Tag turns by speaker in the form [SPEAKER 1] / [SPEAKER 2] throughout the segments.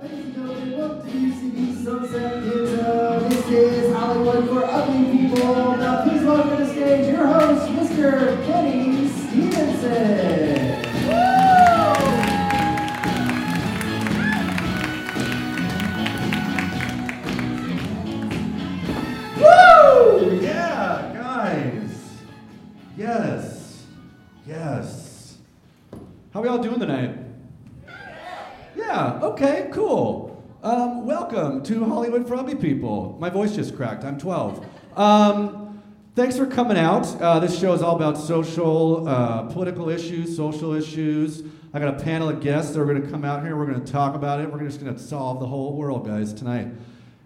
[SPEAKER 1] This is Hollywood for Ugly People. Now, please welcome to the stage your host, Mr. Kenny Stevenson.
[SPEAKER 2] Woo! Yeah, guys. Yes. Yes. How we all doing tonight? Yeah, okay, cool. Um, to Hollywood for Ugly People. My voice just cracked. I'm 12. Um, thanks for coming out. Uh, this show is all about social, uh, political issues, social issues. I got a panel of guests that are going to come out here. We're going to talk about it. We're just going to solve the whole world, guys, tonight.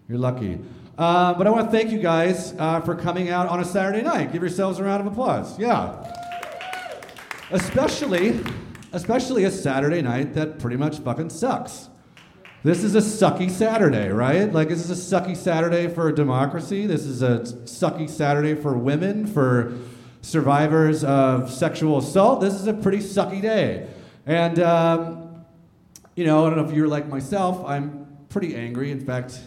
[SPEAKER 2] You're lucky. Uh, but I want to thank you guys uh, for coming out on a Saturday night. Give yourselves a round of applause. Yeah. Especially, especially a Saturday night that pretty much fucking sucks. This is a sucky Saturday, right? Like, this is a sucky Saturday for a democracy. This is a sucky Saturday for women, for survivors of sexual assault. This is a pretty sucky day. And, um, you know, I don't know if you're like myself, I'm pretty angry. In fact,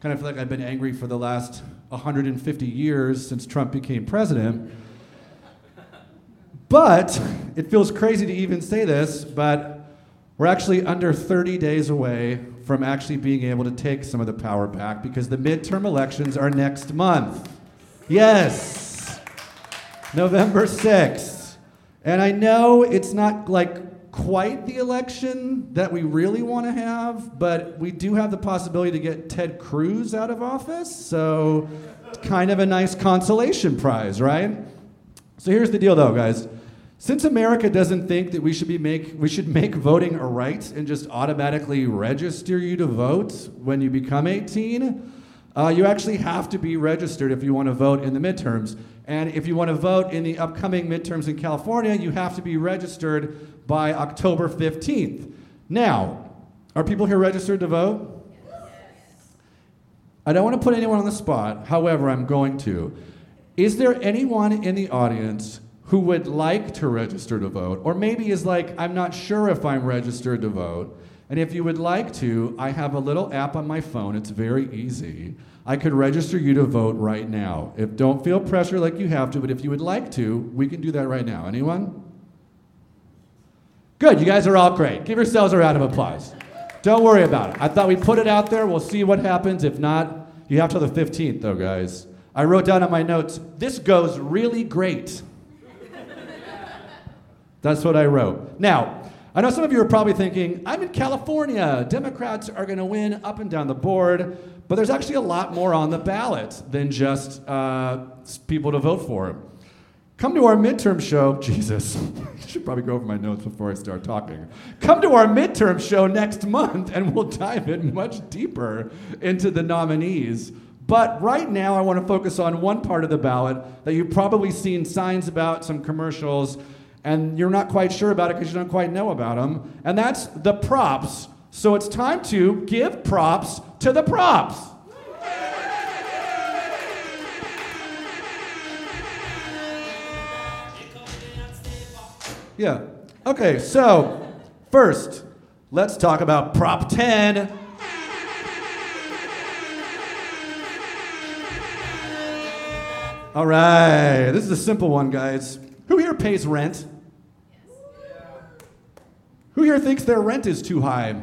[SPEAKER 2] kind of feel like I've been angry for the last 150 years since Trump became president. But it feels crazy to even say this, but we're actually under 30 days away from actually being able to take some of the power back because the midterm elections are next month. Yes, November 6th. And I know it's not like quite the election that we really want to have, but we do have the possibility to get Ted Cruz out of office. So kind of a nice consolation prize, right? So here's the deal though, guys. Since America doesn't think that we should be make we should make voting a right and just automatically register you to vote when you become 18, uh, you actually have to be registered if you want to vote in the midterms. And if you want to vote in the upcoming midterms in California, you have to be registered by October 15th. Now, are people here registered to vote? I don't want to put anyone on the spot, however, I'm going to. Is there anyone in the audience who would like to register to vote, or maybe is like, I'm not sure if I'm registered to vote? And if you would like to, I have a little app on my phone. It's very easy. I could register you to vote right now. If don't feel pressure like you have to, but if you would like to, we can do that right now. Anyone? Good, you guys are all great. Give yourselves a round of applause. Don't worry about it. I thought we'd put it out there. We'll see what happens. If not, you have till the 15th, though, guys. I wrote down on my notes, this goes really great. That's what I wrote. Now, I know some of you are probably thinking, I'm in California. Democrats are going to win up and down the board. But there's actually a lot more on the ballot than just uh, people to vote for. Come to our midterm show. Jesus, I should probably go over my notes before I start talking. Come to our midterm show next month and we'll dive in much deeper into the nominees. But right now, I want to focus on one part of the ballot that you've probably seen signs about, some commercials, and you're not quite sure about it because you don't quite know about them. And that's the props. So it's time to give props to the props. Yeah. Okay, so first, let's talk about Prop 10. All right, this is a simple one, guys. Who here pays rent? Who here thinks their rent is too high?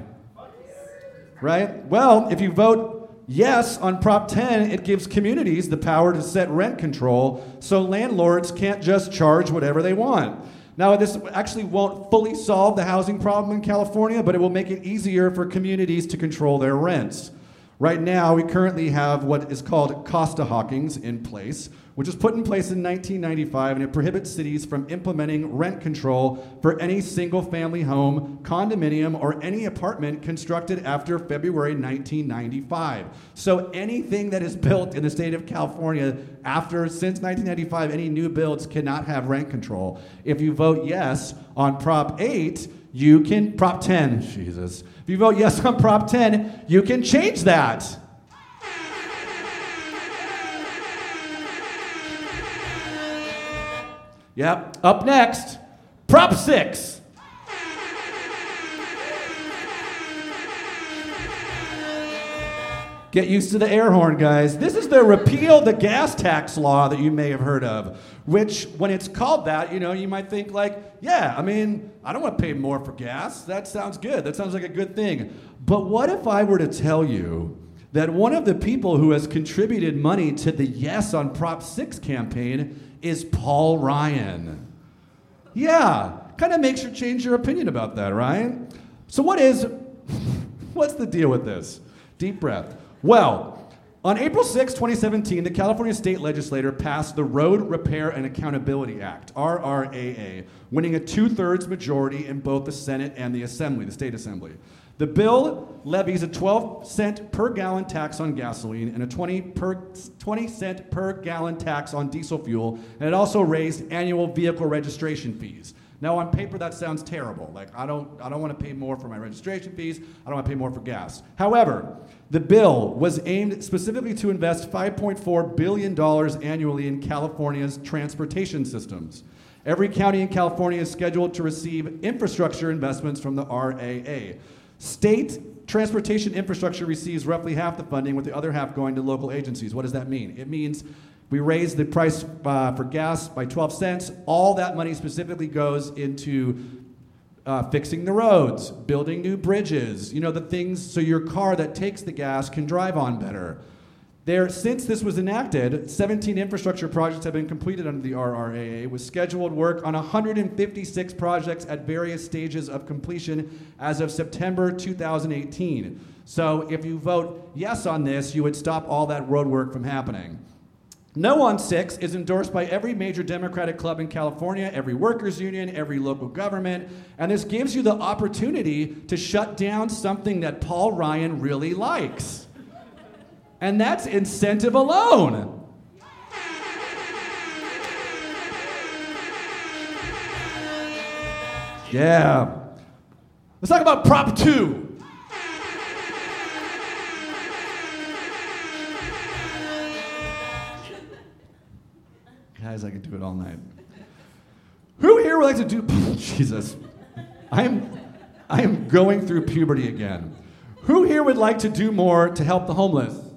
[SPEAKER 2] Right? Well, if you vote yes on Prop 10, it gives communities the power to set rent control so landlords can't just charge whatever they want. Now, this actually won't fully solve the housing problem in California, but it will make it easier for communities to control their rents. Right now, we currently have what is called Costa-Hawkins in place, which was put in place in 1995, and it prohibits cities from implementing rent control for any single family home, condominium, or any apartment constructed after February 1995. So anything that is built in the state of California after since 1995, any new builds cannot have rent control. If you vote yes on Prop 8, you can Prop 10, Jesus. If you vote yes on Prop 10, you can change that. Yep. Up next, Prop 6. Get used to the air horn, guys. This is the repeal the gas tax law that you may have heard of, which, when it's called that, you know, you might think, like, yeah, I mean, I don't want to pay more for gas. That sounds good. That sounds like a good thing. But what if I were to tell you that one of the people who has contributed money to the Yes on Prop 6 campaign is Paul Ryan? Yeah, kind of makes you change your opinion about that, right? So, what is, what's the deal with this? Deep breath. Well, on April 6, 2017, the California state legislature passed the Road Repair and Accountability Act, RRAA, winning a two thirds majority in both the Senate and the Assembly, the state assembly. The bill levies a 12 cent per gallon tax on gasoline and a 20, per, 20 cent per gallon tax on diesel fuel, and it also raised annual vehicle registration fees. Now, on paper, that sounds terrible. Like, I don't, I don't want to pay more for my registration fees. I don't want to pay more for gas. However, the bill was aimed specifically to invest $5.4 billion annually in California's transportation systems. Every county in California is scheduled to receive infrastructure investments from the RAA. State transportation infrastructure receives roughly half the funding, with the other half going to local agencies. What does that mean? It means we raise the price uh, for gas by 12 cents. All that money specifically goes into uh, fixing the roads, building new bridges, you know, the things so your car that takes the gas can drive on better. There, since this was enacted, 17 infrastructure projects have been completed under the RRAA, with scheduled work on 156 projects at various stages of completion as of September 2018. So, if you vote yes on this, you would stop all that road work from happening. No on Six is endorsed by every major Democratic club in California, every workers' union, every local government, and this gives you the opportunity to shut down something that Paul Ryan really likes. And that's incentive alone. Yeah. Let's talk about Prop 2. Guys, I could do it all night. Who here would like to do Jesus? I am I am going through puberty again. Who here would like to do more to help the homeless?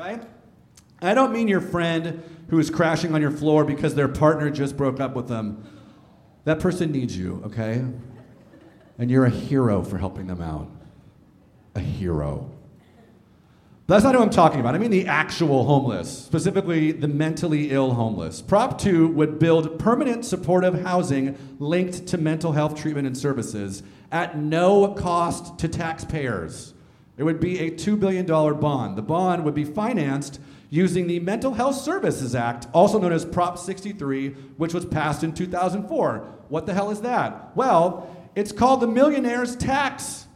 [SPEAKER 2] Right? I don't mean your friend who is crashing on your floor because their partner just broke up with them. That person needs you, okay? And you're a hero for helping them out. A hero. That's not who I'm talking about. I mean the actual homeless, specifically the mentally ill homeless. Prop 2 would build permanent supportive housing linked to mental health treatment and services at no cost to taxpayers. It would be a $2 billion bond. The bond would be financed using the Mental Health Services Act, also known as Prop 63, which was passed in 2004. What the hell is that? Well, it's called the Millionaire's Tax.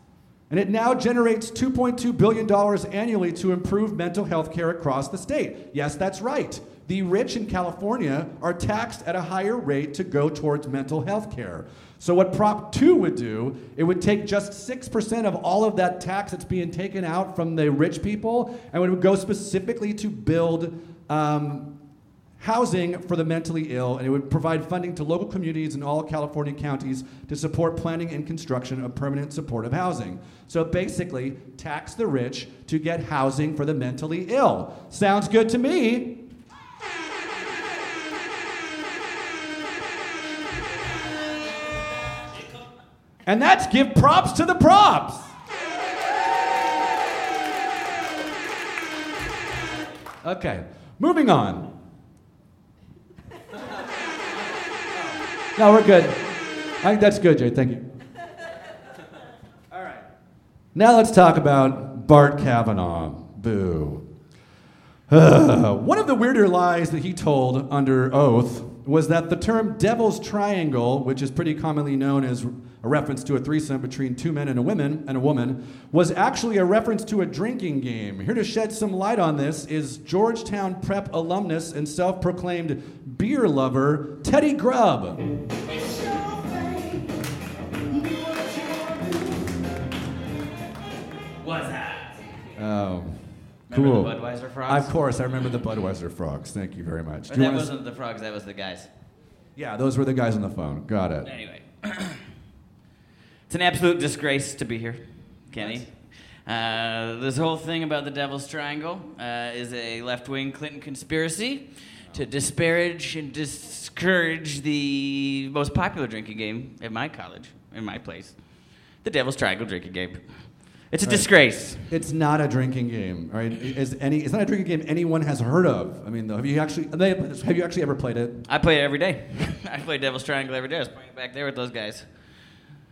[SPEAKER 2] And it now generates $2.2 billion annually to improve mental health care across the state. Yes, that's right. The rich in California are taxed at a higher rate to go towards mental health care. So, what Prop 2 would do, it would take just 6% of all of that tax that's being taken out from the rich people, and it would go specifically to build um, housing for the mentally ill, and it would provide funding to local communities in all California counties to support planning and construction of permanent supportive housing. So basically, tax the rich to get housing for the mentally ill. Sounds good to me. And that's give props to the props. Okay, moving on. No, we're good. I think that's good, Jay. Thank you. All right. Now let's talk about Brett Kavanaugh. Boo. Uh, one of the weirder lies that he told under oath was that the term devil's triangle, which is pretty commonly known as a reference to a threesome between two men and a woman and a woman, was actually a reference to a drinking game. Here to shed some light on this is Georgetown Prep alumnus and self-proclaimed beer lover Teddy Grubb.
[SPEAKER 3] What's that?
[SPEAKER 2] Oh,
[SPEAKER 3] Remember
[SPEAKER 2] cool.
[SPEAKER 3] the Budweiser frogs?
[SPEAKER 2] Of course, I remember the Budweiser frogs. Thank you very much. You
[SPEAKER 3] that
[SPEAKER 2] wanna s-
[SPEAKER 3] wasn't the frogs, that was the guys.
[SPEAKER 2] yeah, those were the guys on the phone. Got it.
[SPEAKER 3] Anyway. it's an absolute disgrace to be here, Kenny. Uh, this whole thing about the Devil's Triangle uh, is a left wing Clinton conspiracy to disparage and discourage the most popular drinking game at my college, in my place the Devil's Triangle drinking game. It's a
[SPEAKER 2] Right.
[SPEAKER 3] disgrace.
[SPEAKER 2] It's not a drinking game, all right? Is any? It's not a drinking game anyone has heard of. I mean, have you actually? Have you actually ever played it?
[SPEAKER 3] I play it every day. I play Devil's Triangle every day. I was playing it back there with those guys.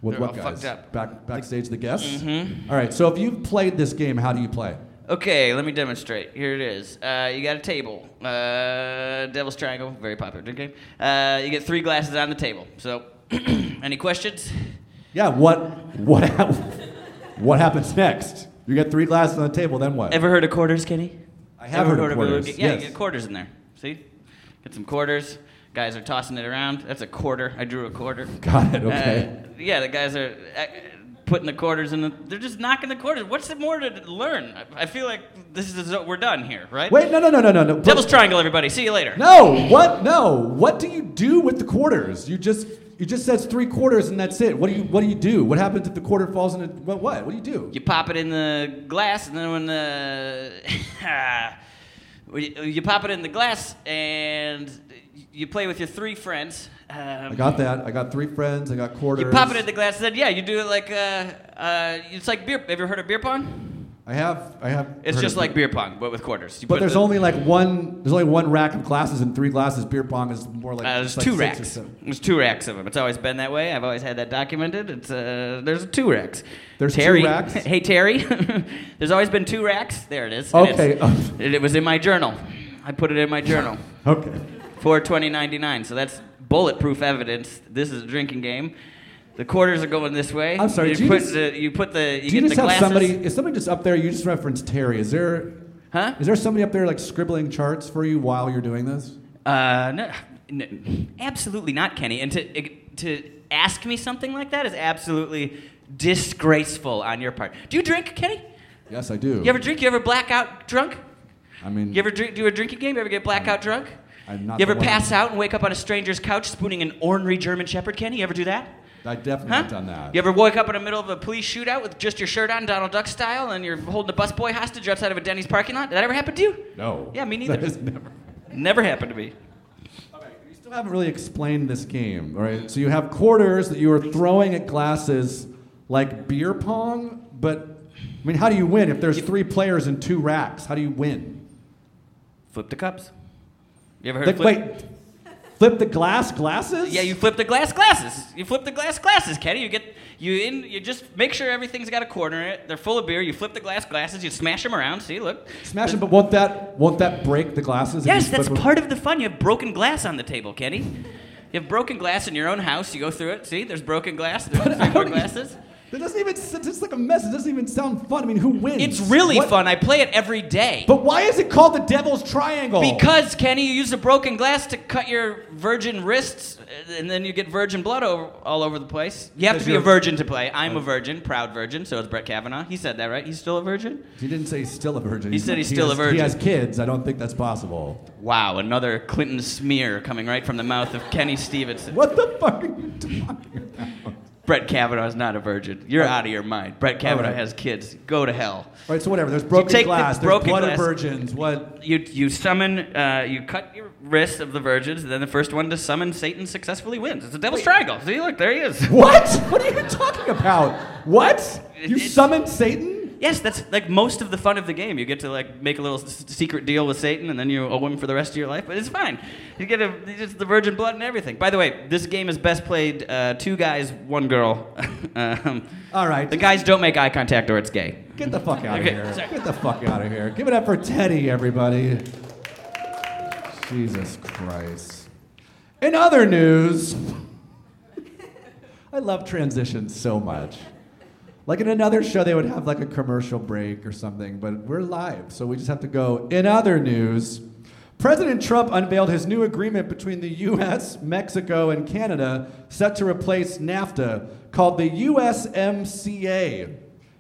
[SPEAKER 2] With
[SPEAKER 3] They're
[SPEAKER 2] what guys?
[SPEAKER 3] fucked up.
[SPEAKER 2] Back backstage, the guests.
[SPEAKER 3] Mhm.
[SPEAKER 2] All right. So if you've played this game, how do you play?
[SPEAKER 3] Okay, let me demonstrate. Here it is. Uh, you got a table. Uh, Devil's Triangle, very popular drink game. Uh, you get three glasses on the table. So, any questions?
[SPEAKER 2] Yeah. What? What? what happens next? You get three glasses on the table. Then what?
[SPEAKER 3] Ever heard of quarters, Kenny?
[SPEAKER 2] I have
[SPEAKER 3] Ever
[SPEAKER 2] heard of
[SPEAKER 3] a little
[SPEAKER 2] quarters,
[SPEAKER 3] ga- Yeah,
[SPEAKER 2] yes.
[SPEAKER 3] you get quarters in there. See? Get some quarters. Guys are tossing it around. That's a quarter. I drew a quarter.
[SPEAKER 2] Got it. Okay.
[SPEAKER 3] Uh, yeah, the guys are uh, putting the quarters in the. They're just knocking the quarters. What's more to learn? I, I feel like this is we're done here, right?
[SPEAKER 2] Wait. No. No. No. No. No. no.
[SPEAKER 3] Devil's Triangle, everybody. See you later.
[SPEAKER 2] No. What? No. What do you do with the quarters? You just. You just says three quarters and that's it. What do you What do you do? What happens if the quarter falls into what? What? What do you do?
[SPEAKER 3] You pop it in the glass, and then when the you pop it in the glass, and you play with your three friends. Um,
[SPEAKER 2] I got that. I got three friends. I got quarters.
[SPEAKER 3] You pop it in the glass, and then yeah, you do it like uh, uh, it's like beer. Have you ever heard of beer pong?
[SPEAKER 2] I have. I have.
[SPEAKER 3] It's just like beer pong, but with quarters. You
[SPEAKER 2] But there's
[SPEAKER 3] the-
[SPEAKER 2] only like one. There's only one rack of glasses and three glasses. Beer pong is more like.
[SPEAKER 3] Uh, there's
[SPEAKER 2] like
[SPEAKER 3] two
[SPEAKER 2] six or
[SPEAKER 3] racks. There's two racks of them. It's always been that way. I've always had that documented. It's uh, there's two racks.
[SPEAKER 2] There's two
[SPEAKER 3] Terry,
[SPEAKER 2] racks?
[SPEAKER 3] Hey Terry, there's always been two racks. There it is.
[SPEAKER 2] Okay.
[SPEAKER 3] it was in my journal. I put it in my journal
[SPEAKER 2] Okay.
[SPEAKER 3] For 2099. So that's bulletproof evidence. This is a drinking game. The quarters are going this way.
[SPEAKER 2] I'm sorry,
[SPEAKER 3] You
[SPEAKER 2] you
[SPEAKER 3] put
[SPEAKER 2] just-
[SPEAKER 3] the you put the you
[SPEAKER 2] Do you
[SPEAKER 3] get
[SPEAKER 2] just
[SPEAKER 3] the
[SPEAKER 2] have somebody? Is somebody just up there? You just referenced Terry. Is there?
[SPEAKER 3] Huh?
[SPEAKER 2] Is there somebody up there like scribbling charts for you while you're doing this?
[SPEAKER 3] Uh, no, no, absolutely not, Kenny. And to to ask me something like that is absolutely disgraceful on your part. Do you drink, Kenny?
[SPEAKER 2] Yes, I do.
[SPEAKER 3] You ever drink? You ever blackout drunk?
[SPEAKER 2] I mean,
[SPEAKER 3] You ever drink, do a drinking game? You ever get blackout drunk?
[SPEAKER 2] I'm not
[SPEAKER 3] You ever pass out and wake up on a stranger's couch spooning an ornery German Shepherd, Kenny? You ever do that?
[SPEAKER 2] I definitely
[SPEAKER 3] Huh?
[SPEAKER 2] done that.
[SPEAKER 3] You ever wake up in the middle of a police shootout with just your shirt on, Donald Duck style, and you're holding a busboy hostage outside of a Denny's parking lot? Did that ever happen to you?
[SPEAKER 2] No.
[SPEAKER 3] Yeah, me neither.
[SPEAKER 2] That has never.
[SPEAKER 3] Never happened to me.
[SPEAKER 2] You still haven't really explained this game, all right? So you have quarters that you are throwing at glasses like beer pong, but I mean, how do you win if there's three players and two racks? How do you win?
[SPEAKER 3] Flip the cups. You ever heard of flip?
[SPEAKER 2] wait, flip the glass glasses?
[SPEAKER 3] Yeah, you flip the glass glasses. You flip the glass glasses, Kenny. You get you in. You just make sure everything's got a corner in it. They're full of beer. You flip the glass glasses. You smash them around. See, look.
[SPEAKER 2] smash them. But won't that won't that break the glasses?
[SPEAKER 3] Yes, that's
[SPEAKER 2] them?
[SPEAKER 3] part of the fun. You have broken glass on the table, Kenny. You have broken glass in your own house. You go through it. See, there's broken glass. There's three glasses.
[SPEAKER 2] That doesn't even. It's just like a mess. It doesn't even sound fun. I mean, who wins?
[SPEAKER 3] It's really
[SPEAKER 2] What-
[SPEAKER 3] fun. I play it every day.
[SPEAKER 2] But why is it called the Devil's Triangle?
[SPEAKER 3] Because Kenny, you use a broken glass to cut your virgin wrists, uh, and then you get virgin blood over, all over the place. You have
[SPEAKER 2] Because
[SPEAKER 3] to be a
[SPEAKER 2] you're-
[SPEAKER 3] virgin to play. I'm a virgin, proud virgin. So is Brett Kavanaugh. He said that, right? He's still a virgin.
[SPEAKER 2] he didn't say he's still a virgin.
[SPEAKER 3] He said he's still
[SPEAKER 2] has-
[SPEAKER 3] a virgin.
[SPEAKER 2] He has kids. I don't think that's possible.
[SPEAKER 3] Wow, another Clinton smear coming right from the mouth of Kenny Stevenson.
[SPEAKER 2] What the fuck are you talking about?
[SPEAKER 3] Brett Kavanaugh is not a virgin. You're out of your mind. Brett Kavanaugh
[SPEAKER 2] right.
[SPEAKER 3] has kids. Go to hell.
[SPEAKER 2] All right, so whatever. There's broken
[SPEAKER 3] the
[SPEAKER 2] glass. There's
[SPEAKER 3] broken
[SPEAKER 2] blood
[SPEAKER 3] glass-
[SPEAKER 2] of virgins. What?
[SPEAKER 3] You you summon uh, you cut your wrists of the virgins, and then the first one to summon Satan successfully wins. It's a devil's triangle. See, look, there he is.
[SPEAKER 2] What? What are you talking about? What? You
[SPEAKER 3] It-
[SPEAKER 2] summoned Satan?
[SPEAKER 3] Yes, that's like most of the fun of the game. You get to like make a little s- secret deal with Satan, and then you owe him for the rest of your life. But it's fine. You get a, it's the virgin blood and everything. By the way, this game is best played uh, two guys, one girl. um,
[SPEAKER 2] All right.
[SPEAKER 3] the guys don't make eye contact, or it's gay.
[SPEAKER 2] Get the fuck out
[SPEAKER 3] Okay,
[SPEAKER 2] of here.
[SPEAKER 3] sorry.
[SPEAKER 2] Get the fuck out of here. Give it up for Teddy, everybody. Jesus Christ. In other news, I love transitions so much. Like in another show, they would have like a commercial break or something, but we're live, so we just have to go. In other news, President Trump unveiled his new agreement between the US, Mexico, and Canada set to replace NAFTA called the USMCA.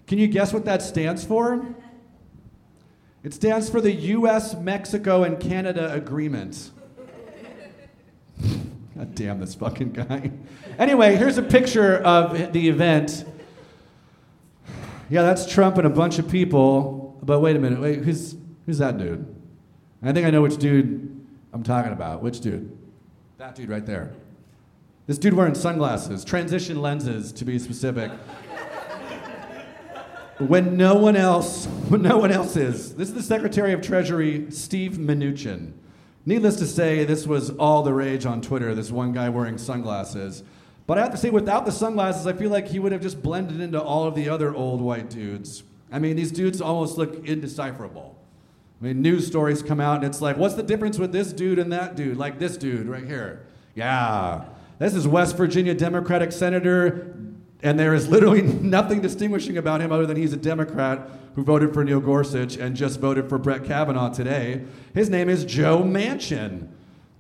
[SPEAKER 2] Can you guess what that stands for? It stands for the US, Mexico, and Canada Agreement. God damn this fucking guy. Anyway, here's a picture of the event. Yeah, that's Trump and a bunch of people. But wait a minute. Wait, who's who's that dude? I think I know which dude I'm talking about. Which dude? That dude right there. This dude wearing sunglasses, transition lenses to be specific. when no one else, when no one else is. This is the Secretary of Treasury, Steve Mnuchin. Needless to say, this was all the rage on Twitter. This one guy wearing sunglasses. But I have to say, without the sunglasses, I feel like he would have just blended into all of the other old white dudes. I mean, these dudes almost look indecipherable. I mean, news stories come out and it's like, what's the difference with this dude and that dude? Like this dude right here. Yeah. This is West Virginia Democratic Senator, and there is literally nothing distinguishing about him other than he's a Democrat who voted for Neil Gorsuch and just voted for Brett Kavanaugh today. His name is Joe Manchin.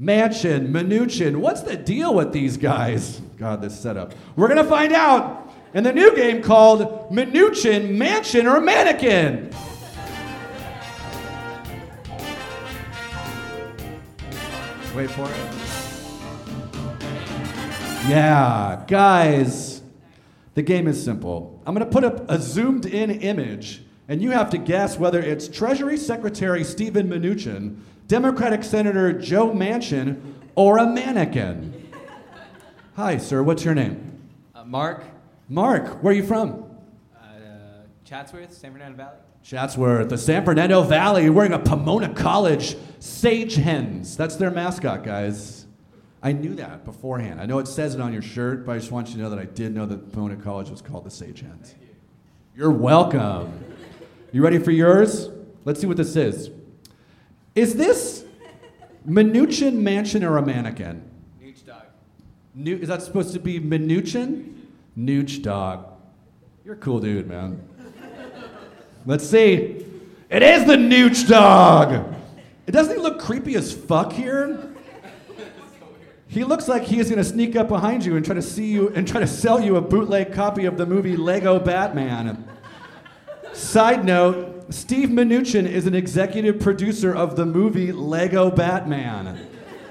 [SPEAKER 2] Manchin, Mnuchin. What's the deal with these guys? God, this setup. We're going to find out in the new game called Mnuchin, Mansion, or Mannequin. Wait for it. Yeah, guys, the game is simple. I'm going to put up a zoomed in image, and you have to guess whether it's Treasury Secretary Stephen Mnuchin, Democratic Senator Joe Manchin, or a mannequin. Hi, sir, what's your name?
[SPEAKER 4] Uh, Mark,
[SPEAKER 2] Mark, where are you from?
[SPEAKER 4] uh, Chatsworth, San Fernando Valley.
[SPEAKER 2] Chatsworth, the San Fernando Valley, wearing a Pomona College Sage Hens. That's their mascot, guys. I knew that beforehand. I know it says it on your shirt, but I just want you to know that I did know that Pomona College was called the Sage Hens. You're welcome. You ready for yours? Let's see what this is. Is this Mnuchin Mansion, or a mannequin?
[SPEAKER 4] Nooch dog.
[SPEAKER 2] Nu- is that supposed to be Mnuchin? Nooch dog. You're a cool dude, man. Let's see. It is the Nooch dog. It doesn't he look creepy as fuck here? He looks like he is going to sneak up behind you and try to see you and try to sell you a bootleg copy of the movie Lego Batman. Side note, Steve Mnuchin is an executive producer of the movie Lego Batman.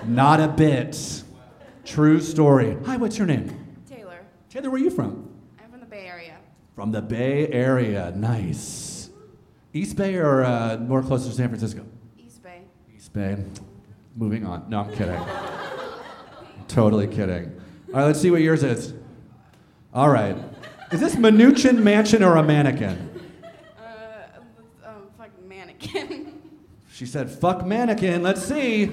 [SPEAKER 2] Not a bit. True story. Hi, what's your name?
[SPEAKER 5] Taylor.
[SPEAKER 2] Taylor, where are you from?
[SPEAKER 5] I'm from the Bay Area.
[SPEAKER 2] From the Bay Area. Nice. East Bay or uh, more closer to San Francisco?
[SPEAKER 5] East Bay.
[SPEAKER 2] East Bay. Moving on. No, I'm kidding. totally kidding. All right, let's see what yours is. All right. Is this Mnuchin Mansion or a mannequin?
[SPEAKER 5] Uh, um, fucking mannequin.
[SPEAKER 2] She said, fuck mannequin. Let's see.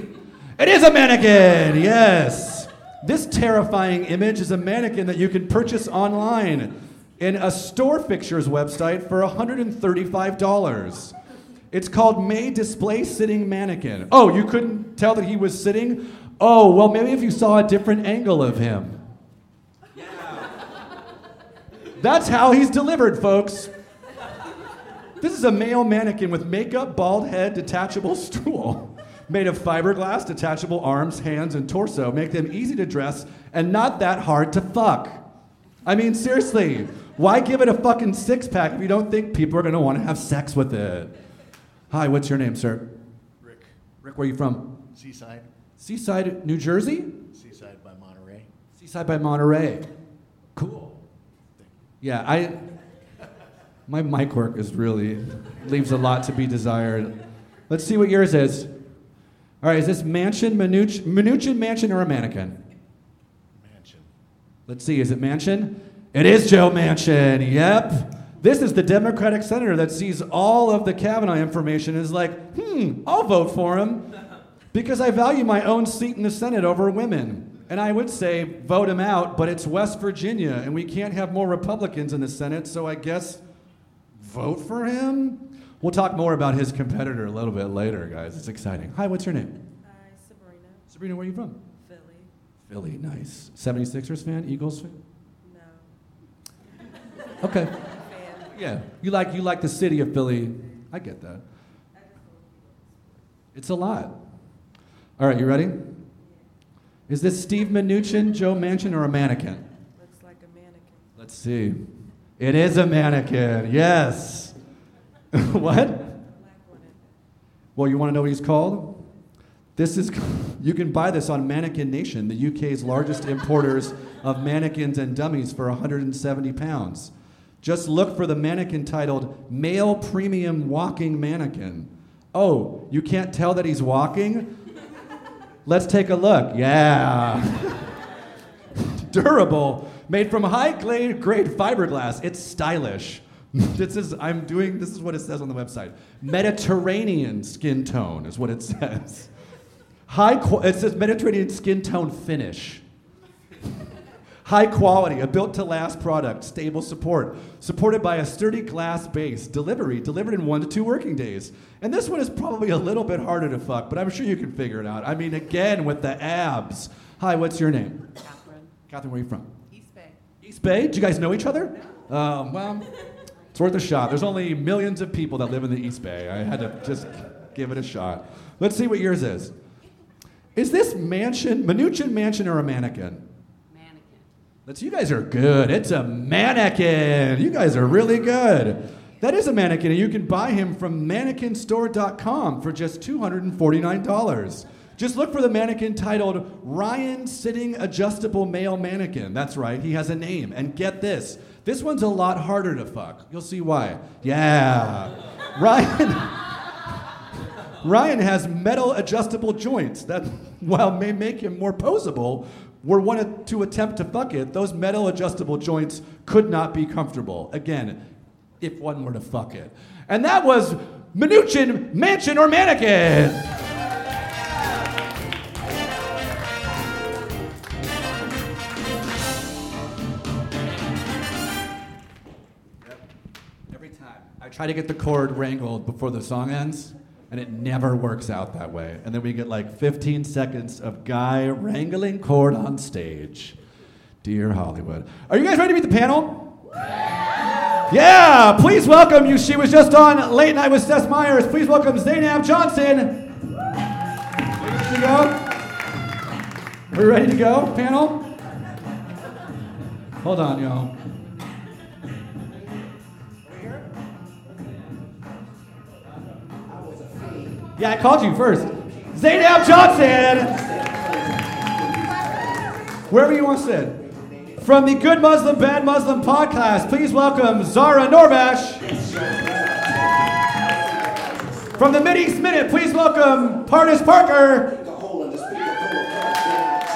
[SPEAKER 2] It is a mannequin. Yes. This terrifying image is a mannequin that you can purchase online in a store fixtures website for $135. It's called May Display Sitting Mannequin. Oh, you couldn't tell that he was sitting? Oh, well, maybe if you saw a different angle of him. Yeah. That's how he's delivered, folks. This is a male mannequin with makeup, bald head, detachable stool. Made of fiberglass, detachable arms, hands, and torso. Make them easy to dress and not that hard to fuck. I mean, seriously, why give it a fucking six pack if you don't think people are gonna wanna have sex with it? Hi, what's your name, sir?
[SPEAKER 6] Rick,
[SPEAKER 2] Rick, where are you from?
[SPEAKER 6] Seaside,
[SPEAKER 2] Seaside, New Jersey?
[SPEAKER 6] Seaside by Monterey.
[SPEAKER 2] Seaside by Monterey. Cool. Yeah, I. My mic work is really leaves a lot to be desired. Let's see what yours is. All right, is this mansion, Mnuchin, Mnuchin mansion, or a mannequin?
[SPEAKER 6] Mansion.
[SPEAKER 2] Let's see, is it mansion? It is Joe Manchin. Yep. This is the Democratic senator that sees all of the Kavanaugh information and is like, hmm, I'll vote for him because I value my own seat in the Senate over women. And I would say vote him out, but it's West Virginia and we can't have more Republicans in the Senate, so I guess vote for him? We'll talk more about his competitor a little bit later, guys. It's exciting. Hi, what's your name?
[SPEAKER 7] Hi, Sabrina.
[SPEAKER 2] Sabrina, where are you from?
[SPEAKER 7] Philly.
[SPEAKER 2] Philly, nice. 76ers fan, Eagles fan?
[SPEAKER 7] No.
[SPEAKER 2] Okay.
[SPEAKER 7] Fan.
[SPEAKER 2] Yeah, you like you like the city of Philly. I get that. It's a lot. All right, you ready? Is this Steve Mnuchin, Joe Manchin, or a mannequin?
[SPEAKER 7] Looks like a mannequin.
[SPEAKER 2] Let's see. It is a mannequin. Yes. what? Well, you want to know what he's called? This is. You can buy this on Mannequin Nation, the UK's largest importers of mannequins and dummies, for 170 pounds. Just look for the mannequin titled Male Premium Walking Mannequin. Oh, you can't tell that he's walking? Let's take a look. Yeah. Durable, made from high grade fiberglass. It's stylish. This is I'm doing this is what it says on the website. Mediterranean skin tone is what it says. High qu- it says Mediterranean skin tone finish. High quality, a built to last product, stable support, supported by a sturdy glass base. Delivery, delivered in one to two working days. And this one is probably a little bit harder to fuck, but I'm sure you can figure it out. I mean, again, with the abs. Hi, what's your name?
[SPEAKER 7] Catherine.
[SPEAKER 2] Catherine, where are you from?
[SPEAKER 7] East Bay.
[SPEAKER 2] Do you guys know each other? Um, well, it's worth a shot. There's only millions of people that live in the East Bay. I had to just give it a shot. Let's see what yours is. Is this mansion, Mnuchin mansion or a mannequin?
[SPEAKER 5] Mannequin.
[SPEAKER 2] Let's, you guys are good. It's a mannequin. You guys are really good. That is a mannequin, and you can buy him from mannequinstore.com for just $249. Just look for the mannequin titled Ryan Sitting Adjustable Male Mannequin. That's right, he has a name. And get this this one's a lot harder to fuck. You'll see why. Yeah. Ryan. Ryan has metal adjustable joints that, while may make him more posable, were one to attempt to fuck it, those metal adjustable joints could not be comfortable. Again, if one were to fuck it. And that was Mnuchin Mansion or Mannequin. Try to get the chord wrangled before the song ends, and it never works out that way. And then we get like 15 seconds of guy wrangling chord on stage. Dear Hollywood. Are you guys ready to meet the panel? Yeah, please welcome you. She was just on Late Night with Seth Meyers. Please welcome Zainab Johnson. Ready to go? We ready to go, panel? Hold on, y'all. Yeah, I called you first. Zainab Johnson! Wherever you want to sit. From the Good Muslim, Bad Muslim podcast, please welcome Zahra Noorbakhsh. From the Mideast Minute, please welcome Pardis Parker.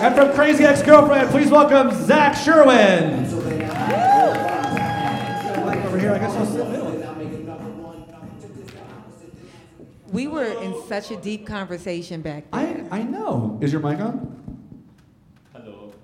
[SPEAKER 2] And from Crazy Ex Girlfriend, please welcome Zach Sherwin. Over here, I guess I'll sit in the middle.
[SPEAKER 8] We were in such a deep conversation back there.
[SPEAKER 2] I, I know. Is your mic on?
[SPEAKER 9] Hello.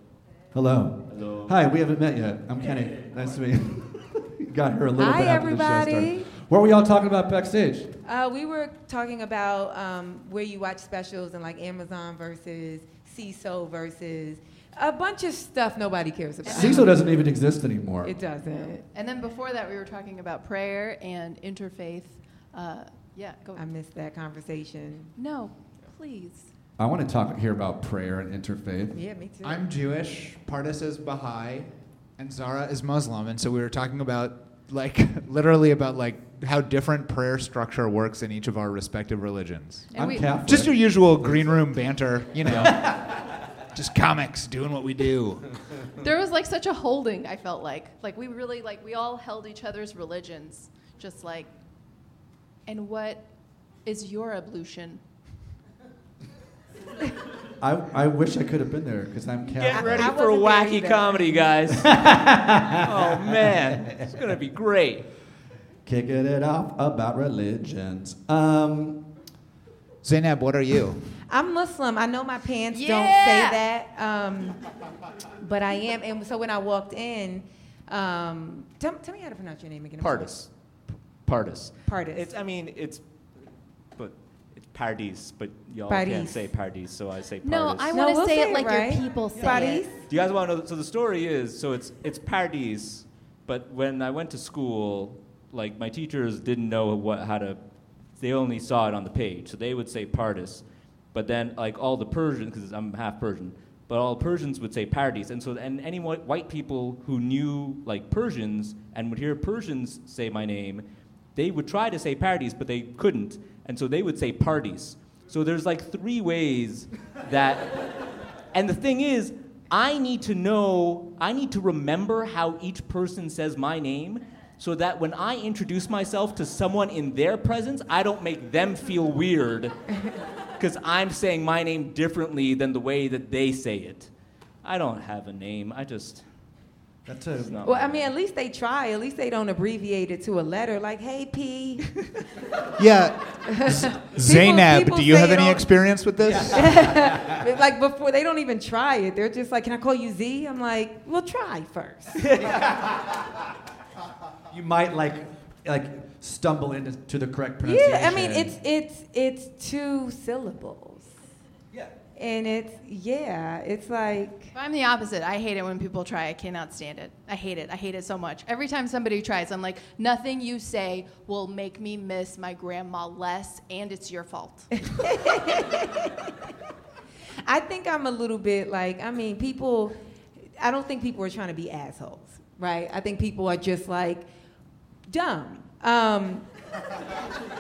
[SPEAKER 2] Hello.
[SPEAKER 9] Hello.
[SPEAKER 2] Hi, we haven't met yet. I'm Kenny. Nice to meet you. Got her a little
[SPEAKER 8] Hi,
[SPEAKER 2] bit after the show Hi
[SPEAKER 8] everybody.
[SPEAKER 2] started. What were y'all talking about backstage?
[SPEAKER 8] Uh, we were talking about um, where you watch specials and like Amazon versus Seeso versus a bunch of stuff nobody cares about.
[SPEAKER 2] Seeso doesn't even exist anymore.
[SPEAKER 8] It doesn't.
[SPEAKER 10] And then before that, we were talking about prayer and interfaith. Uh, yeah, go.
[SPEAKER 8] I missed that conversation.
[SPEAKER 10] no, please.
[SPEAKER 2] I want to talk here about prayer and interfaith.
[SPEAKER 8] Yeah, me too.
[SPEAKER 11] I'm Jewish, Pardis is Baha'i, and Zahra is Muslim. And so we were talking about, like, literally about, like, how different prayer structure works in each of our respective religions.
[SPEAKER 10] And
[SPEAKER 2] I'm
[SPEAKER 10] we-
[SPEAKER 2] Catholic.
[SPEAKER 11] Just your usual green room banter, you know. just comics doing what we do.
[SPEAKER 10] There was like such a holding. I felt like, like we really like we all held each other's religions, just like. And what is your ablution?
[SPEAKER 2] I, I wish I could have been there because I'm
[SPEAKER 4] Get ready
[SPEAKER 8] I
[SPEAKER 4] for wacky comedy, guys. oh man, it's gonna be great.
[SPEAKER 2] Kicking it off about religions. Um,
[SPEAKER 11] Zainab, what are you?
[SPEAKER 8] I'm Muslim. I know my pants don't say that, um, but I am. And so when I walked in, um, tell, tell me how to pronounce your name again. I'm.
[SPEAKER 9] Pardis. Pardis.
[SPEAKER 8] Pardis.
[SPEAKER 9] It's. I mean, it's. But it's Pardis, but y'all
[SPEAKER 8] Pardis.
[SPEAKER 9] can't say Pardis, so I say Pardis.
[SPEAKER 10] No, I want to
[SPEAKER 8] we'll
[SPEAKER 10] say
[SPEAKER 8] say
[SPEAKER 10] it
[SPEAKER 8] it
[SPEAKER 10] like
[SPEAKER 8] right.
[SPEAKER 10] your people say
[SPEAKER 8] Pardis?
[SPEAKER 10] it.
[SPEAKER 9] Do you guys want to know? So the story is, so it's it's Pardis, but when I went to school, like my teachers didn't know what how to. They only saw it on the page, so they would say Pardis, but then like all the Persians, because I'm half Persian, but all Persians would say Pardis, and so and any white white people who knew like Persians and would hear Persians say my name, they would try to say parties, but they couldn't, and so they would say parties. So there's like three ways that and the thing is, I need to know, I need to remember how each person says my name so that when I introduce myself to someone in their presence, I don't make them feel weird because I'm saying my name differently than the way that they say it. I don't have a name. I just.
[SPEAKER 2] That's a.
[SPEAKER 9] not
[SPEAKER 8] Well,
[SPEAKER 9] my
[SPEAKER 8] I mean, at least they try. At least they don't abbreviate it to a letter like, hey, P.
[SPEAKER 11] Yeah. Z- Zainab,
[SPEAKER 8] people
[SPEAKER 11] do you have
[SPEAKER 8] it
[SPEAKER 11] any
[SPEAKER 8] on-
[SPEAKER 11] experience with this?
[SPEAKER 8] like, before, they don't even try it. They're just like, can I call you Z? I'm like, well, try first.
[SPEAKER 2] You might like like stumble into to the correct pronunciation.
[SPEAKER 8] yeah, I mean, it's, it's, it's two syllables. And it's, yeah, it's like,
[SPEAKER 10] I'm the opposite. I hate it when people try. I cannot stand it. I hate it. I hate it so much. Every time somebody tries, I'm like, nothing you say will make me miss my grandma less, and it's your fault.
[SPEAKER 8] I think I'm a little bit like, I mean, people, I don't think people are trying to be assholes, right? I think people are just like dumb. Um,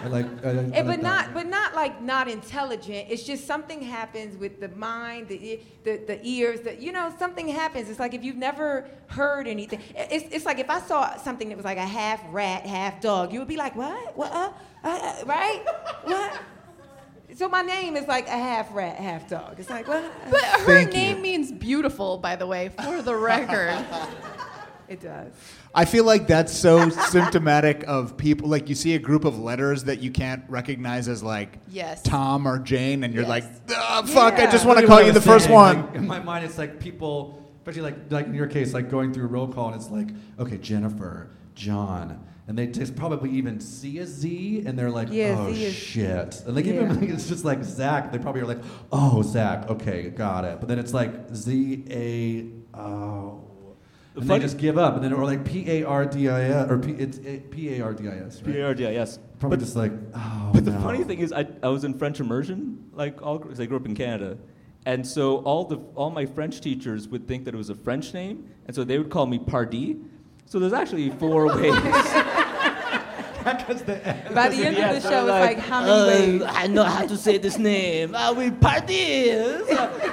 [SPEAKER 2] I like. I, I like
[SPEAKER 8] but
[SPEAKER 2] that.
[SPEAKER 8] not, but not like not intelligent. It's just something happens with the mind, the e- the, the ears. that you know, something happens. It's like if you've never heard anything. It's, it's like if I saw something that was like a half rat, half dog, you would be like, what? What? Uh, uh, uh, right? what? So my name is like a half rat, half dog. It's like what?
[SPEAKER 10] But her
[SPEAKER 11] Thank you.
[SPEAKER 10] name means beautiful, by the way, for the record.
[SPEAKER 8] It does.
[SPEAKER 11] I feel like that's so symptomatic of people. Like you see a group of letters that you can't recognize as like
[SPEAKER 10] Yes.
[SPEAKER 11] Tom or Jane, and you're
[SPEAKER 10] Yes.
[SPEAKER 11] like, ah, fuck! I just want to call you the
[SPEAKER 2] was
[SPEAKER 11] first
[SPEAKER 2] saying,
[SPEAKER 11] one.
[SPEAKER 2] like, in my mind, it's like people, especially like like in your case, like going through roll call, and it's like, okay, Jennifer, John, and they just probably even see a Z, and they're like,
[SPEAKER 8] Yeah,
[SPEAKER 2] oh
[SPEAKER 8] Z is-
[SPEAKER 2] shit, and like
[SPEAKER 8] Yeah.
[SPEAKER 2] even like, it's just like Zach, they probably are like, oh Zach, okay, got it, but then it's like Z A oh.
[SPEAKER 9] The
[SPEAKER 2] And they just give up, and then or like P A R D I S or P it's P A R D I S, right?
[SPEAKER 9] PRDI.
[SPEAKER 2] Probably
[SPEAKER 9] But-
[SPEAKER 2] just like oh.
[SPEAKER 9] But the funny thing is, I, I was in French immersion, like all, because I grew up in Canada, and so all the all my French teachers would think that it was a French name, and so they would call me Pardi. So there's actually four ways.
[SPEAKER 2] Because the
[SPEAKER 8] By the end
[SPEAKER 9] Yeah,
[SPEAKER 8] of the
[SPEAKER 9] so
[SPEAKER 8] show, it's like how many uh, ways?
[SPEAKER 9] I know how to say this name. I will Pardi.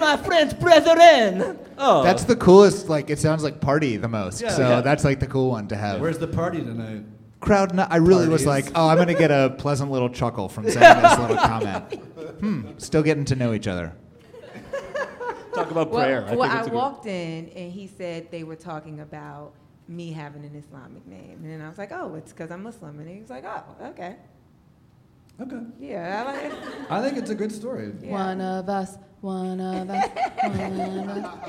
[SPEAKER 9] Where's my friends, brethren? Oh,
[SPEAKER 11] That's the coolest. Like it sounds like party the most.
[SPEAKER 2] Yeah.
[SPEAKER 11] so
[SPEAKER 9] Yeah.
[SPEAKER 11] that's like the cool one to have.
[SPEAKER 2] Where's the party tonight?
[SPEAKER 11] crowd? No, I really was like, oh, I'm gonna get a pleasant little chuckle from saying this little comment. Hmm. Still getting to know each other.
[SPEAKER 9] talk about
[SPEAKER 8] Well,
[SPEAKER 9] prayer. I
[SPEAKER 8] well,
[SPEAKER 9] think
[SPEAKER 8] I,
[SPEAKER 9] it's a good-
[SPEAKER 8] walked in and he said they were talking about me having an Islamic name, and then I was like, "Oh, it's because I'm Muslim," and he was like, "Oh, okay,
[SPEAKER 2] Okay.
[SPEAKER 8] yeah, I like it."
[SPEAKER 2] I think it's a good story.
[SPEAKER 8] Yeah.
[SPEAKER 10] One of us, one of us, one of us.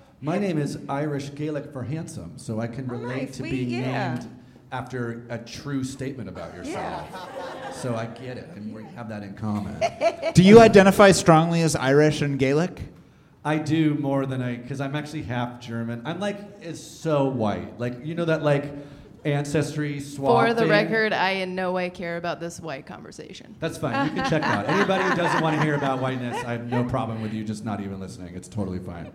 [SPEAKER 2] My name is Irish Gaelic for handsome, so I can
[SPEAKER 8] Oh,
[SPEAKER 2] relate
[SPEAKER 8] nice.
[SPEAKER 2] to
[SPEAKER 8] We-
[SPEAKER 2] being
[SPEAKER 8] yeah.
[SPEAKER 2] named after a true statement about yourself. So I get it, and we have that in common.
[SPEAKER 11] Do you identify strongly as Irish and Gaelic?
[SPEAKER 2] I do more than I, because I'm actually half German. I'm like, is so white. Like, you know that like ancestry swap
[SPEAKER 10] For the
[SPEAKER 2] thing?
[SPEAKER 10] record, I in no way care about this white conversation.
[SPEAKER 2] That's fine. You can check out. Anybody who doesn't want to hear about whiteness, I have no problem with you just not even listening. It's totally fine.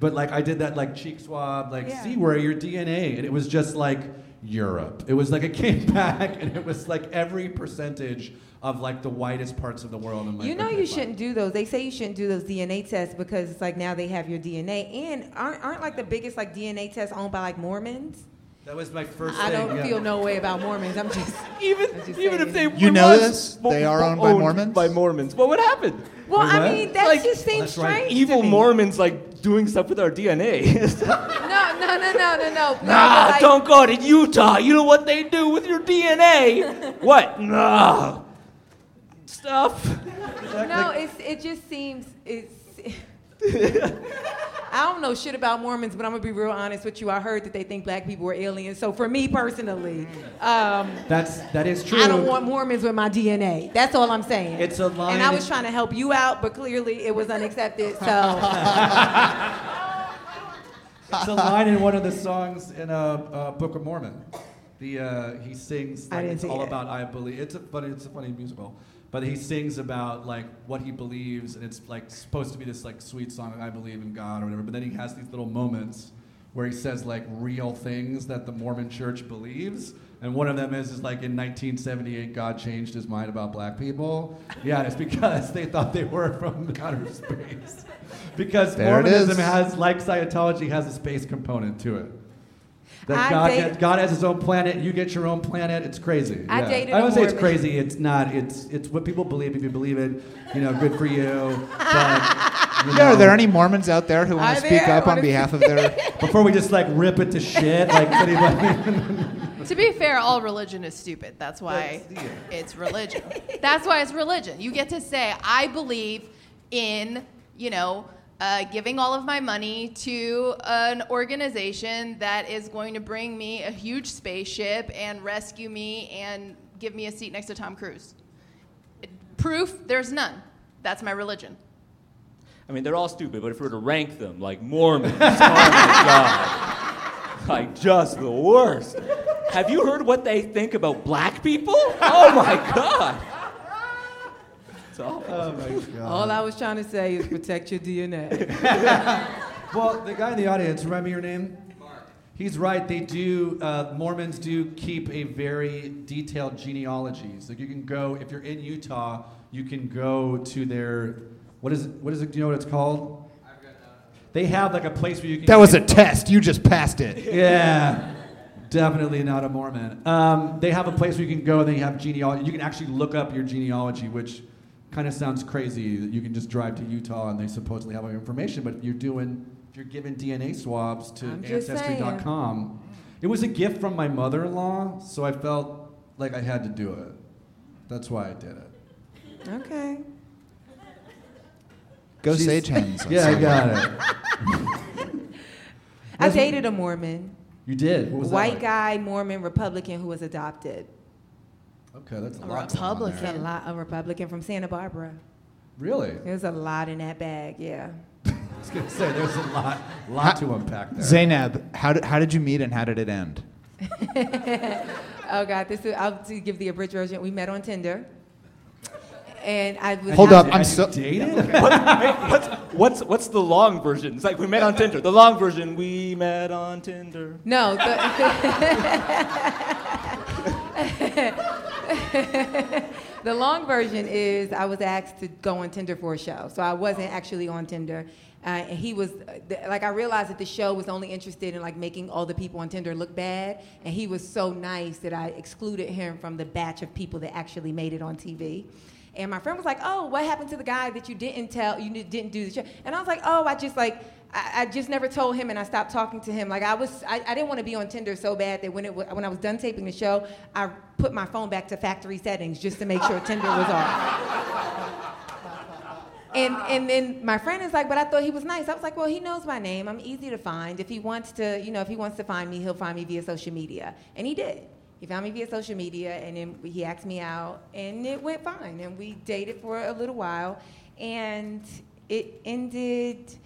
[SPEAKER 2] But like I did that like cheek swab, like
[SPEAKER 8] Yeah.
[SPEAKER 2] see where your DNA, and it was just like Europe. It was like it came back, and it was like every percentage of like the whitest parts of the world. I'm like,
[SPEAKER 8] You know
[SPEAKER 2] okay,
[SPEAKER 8] you
[SPEAKER 2] fine.
[SPEAKER 8] shouldn't do those. They say you shouldn't do those DNA tests because it's like now they have your DNA, and aren't aren't like the biggest like DNA tests owned by like Mormons?
[SPEAKER 2] That was my first.
[SPEAKER 8] I
[SPEAKER 2] thing,
[SPEAKER 8] don't
[SPEAKER 2] yeah.
[SPEAKER 8] feel no way about Mormons. I'm just
[SPEAKER 9] even
[SPEAKER 8] I'm just
[SPEAKER 9] even if they
[SPEAKER 8] saying.
[SPEAKER 11] You know this?
[SPEAKER 9] bo-
[SPEAKER 11] They are
[SPEAKER 9] bo-
[SPEAKER 11] owned by Mormons?
[SPEAKER 9] By Mormons. What would happen?
[SPEAKER 8] well,
[SPEAKER 2] Wait,
[SPEAKER 8] I
[SPEAKER 2] what?
[SPEAKER 8] mean that
[SPEAKER 9] Like,
[SPEAKER 8] just seems
[SPEAKER 2] that's right.
[SPEAKER 8] strange.
[SPEAKER 9] Evil
[SPEAKER 8] to me.
[SPEAKER 9] Mormons like doing stuff with our DNA.
[SPEAKER 8] No, no, no, no, no, no.
[SPEAKER 9] nah,
[SPEAKER 8] like,
[SPEAKER 9] don't go to Utah. You know what they do with your DNA? what? Nah. Stuff.
[SPEAKER 8] No, it's it just seems it's. I don't know shit about Mormons, but I'm gonna be real honest with you. I heard that they think black people were aliens. So for me personally, um,
[SPEAKER 2] That's that is true.
[SPEAKER 8] I don't want Mormons with my DNA. That's all I'm saying.
[SPEAKER 2] It's a line
[SPEAKER 8] And I was trying to help you out, but clearly it was unaccepted. So
[SPEAKER 2] It's a line in one of the songs in a uh, uh, Book of Mormon. The uh, he sings like it's all
[SPEAKER 8] it.
[SPEAKER 2] about I believe. It's a funny it's a funny musical, but he sings about like what he believes, and it's like supposed to be this like sweet song. I believe in God or whatever. But then he has these little moments where he says like real things that the Mormon Church believes. And one of them is, is like in 1978, God changed his mind about black people. Yeah, it's because they thought they were from outer space. Because
[SPEAKER 11] There
[SPEAKER 2] Mormonism has, like Scientology, has a space component to it. That
[SPEAKER 8] I
[SPEAKER 2] God,
[SPEAKER 8] date-
[SPEAKER 2] God has his own planet. You get your own planet. It's crazy.
[SPEAKER 8] I
[SPEAKER 2] yeah.
[SPEAKER 8] dated
[SPEAKER 2] I
[SPEAKER 8] a
[SPEAKER 2] don't say it's crazy. It's not. It's it's what people believe. If you believe it, you know, good for you. But you
[SPEAKER 11] Yeah, are there any Mormons out there who want to speak
[SPEAKER 8] there?
[SPEAKER 11] up on behalf of their?
[SPEAKER 2] Before we just like rip it to shit, like anybody.
[SPEAKER 10] To be fair, all religion is stupid. That's why
[SPEAKER 2] yeah.
[SPEAKER 10] it's religion. That's why it's religion. You get to say, I believe in, you know, uh, giving all of my money to an organization that is going to bring me a huge spaceship and rescue me and give me a seat next to Tom Cruise. Proof, there's none. That's my religion.
[SPEAKER 9] I mean, they're all stupid, but if we were to rank them, like Mormons, god, like just the worst. Have you heard what they think about black people? Oh my god. It's awful.
[SPEAKER 2] oh my god.
[SPEAKER 8] All I was trying to say is protect your DNA.
[SPEAKER 2] Well, the guy in the audience, remember your name? Mark. He's right. They do. Uh, Mormons do keep a very detailed genealogy. So you can go if you're in Utah. You can go to their. What is it? What is it? Do you know what it's called? They have like a place where you can.
[SPEAKER 11] That was a test. You just passed it.
[SPEAKER 2] Yeah. Definitely not a Mormon. Um, they have a place where you can go and they have genealogy. You can actually look up your genealogy, which kind of sounds crazy that you can just drive to Utah and they supposedly have all your information. But if you're doing, if you're giving DNA swabs to Ancestry.com, it was a gift from my mother in law, so I felt like I had to do it. That's why I did it.
[SPEAKER 8] Okay.
[SPEAKER 11] Go
[SPEAKER 2] She's-
[SPEAKER 11] sage hens.
[SPEAKER 2] Yeah, I got it.
[SPEAKER 8] I dated a Mormon,
[SPEAKER 2] You did. What was
[SPEAKER 8] white
[SPEAKER 2] that like?
[SPEAKER 8] guy, Mormon, Republican who was adopted.
[SPEAKER 2] Okay, that's a,
[SPEAKER 10] A
[SPEAKER 2] lot. going on there.
[SPEAKER 8] A lot, a Republican from Santa Barbara.
[SPEAKER 2] Really?
[SPEAKER 8] There's a lot in that bag, yeah.
[SPEAKER 2] I was gonna say there's a lot, lot to unpack there.
[SPEAKER 11] Zainab, how did, how did you meet and how did it end?
[SPEAKER 8] Oh God, this is, I'll give the abridged version. We met on Tinder, and I was
[SPEAKER 11] Hold up, I'm
[SPEAKER 2] you
[SPEAKER 11] so.
[SPEAKER 2] dated?
[SPEAKER 9] what's, what's, what's the long version? It's like we met on Tinder. The long version, we met on Tinder.
[SPEAKER 8] No, the, the long version is I was asked to go on Tinder for a show, so I wasn't actually on Tinder. Uh, and he was like, I realized that the show was only interested in like making all the people on Tinder look bad, and he was so nice that I excluded him from the batch of people that actually made it on TV. And my friend was like, "Oh, what happened to the guy that you didn't tell? You didn't do the show?" And I was like, "Oh, I just like." I, I just never told him, and I stopped talking to him. Like I was, I, I didn't want to be on Tinder so bad that when it when I was done taping the show, I put my phone back to factory settings just to make sure Tinder was off. And and then my friend is like, but I thought he was nice. I was like, well, he knows my name. I'm easy to find. If he wants to, you know, if he wants to find me, he'll find me via social media. And he did. He found me via social media, and then he asked me out, and it went fine. And we dated for a little while, and it ended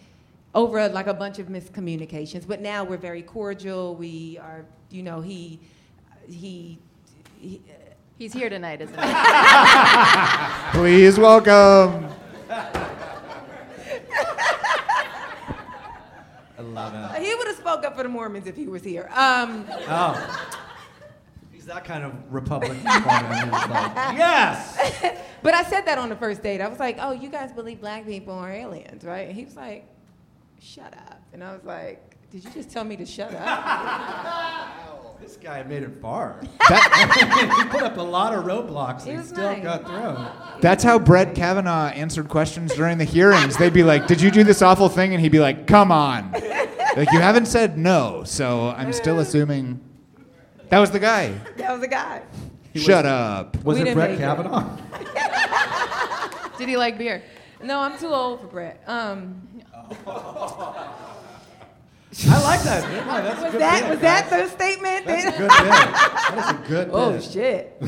[SPEAKER 8] over like a bunch of miscommunications. But now we're very cordial. We are, you know, he he. he
[SPEAKER 10] He's here tonight, isn't he?
[SPEAKER 11] Please welcome.
[SPEAKER 2] I love it.
[SPEAKER 8] he would have spoke up for the Mormons if he was here. Um,
[SPEAKER 2] Oh. He's that kind of Republican. Like, yes!
[SPEAKER 8] But I said that on the first date. I was like, "Oh, you guys believe black people are aliens, right?" And he was like, "Shut up." And I was like, "Did you just tell me to shut up?"
[SPEAKER 2] This guy made it far.
[SPEAKER 11] That,
[SPEAKER 2] he put up a lot of roadblocks
[SPEAKER 8] It
[SPEAKER 2] and still
[SPEAKER 8] nice.
[SPEAKER 2] got through.
[SPEAKER 11] that's how Brett Kavanaugh answered questions during the hearings. They'd be like, "Did you do this awful thing?" And he'd be like, "Come on." Like you haven't said no, so I'm still assuming that was the guy.
[SPEAKER 8] that was the guy.
[SPEAKER 11] Shut up.
[SPEAKER 2] Was
[SPEAKER 8] We
[SPEAKER 2] it Brett
[SPEAKER 8] make it.
[SPEAKER 2] Kavanaugh?
[SPEAKER 10] Did he like beer?
[SPEAKER 8] No, I'm too old for Brett. Um,
[SPEAKER 2] I like that. bit. No, that's a
[SPEAKER 8] was
[SPEAKER 2] good
[SPEAKER 8] that
[SPEAKER 2] bit,
[SPEAKER 8] was
[SPEAKER 2] guys.
[SPEAKER 8] that the statement?
[SPEAKER 2] That's a good bit. That is a good
[SPEAKER 8] oh
[SPEAKER 2] bit.
[SPEAKER 8] shit!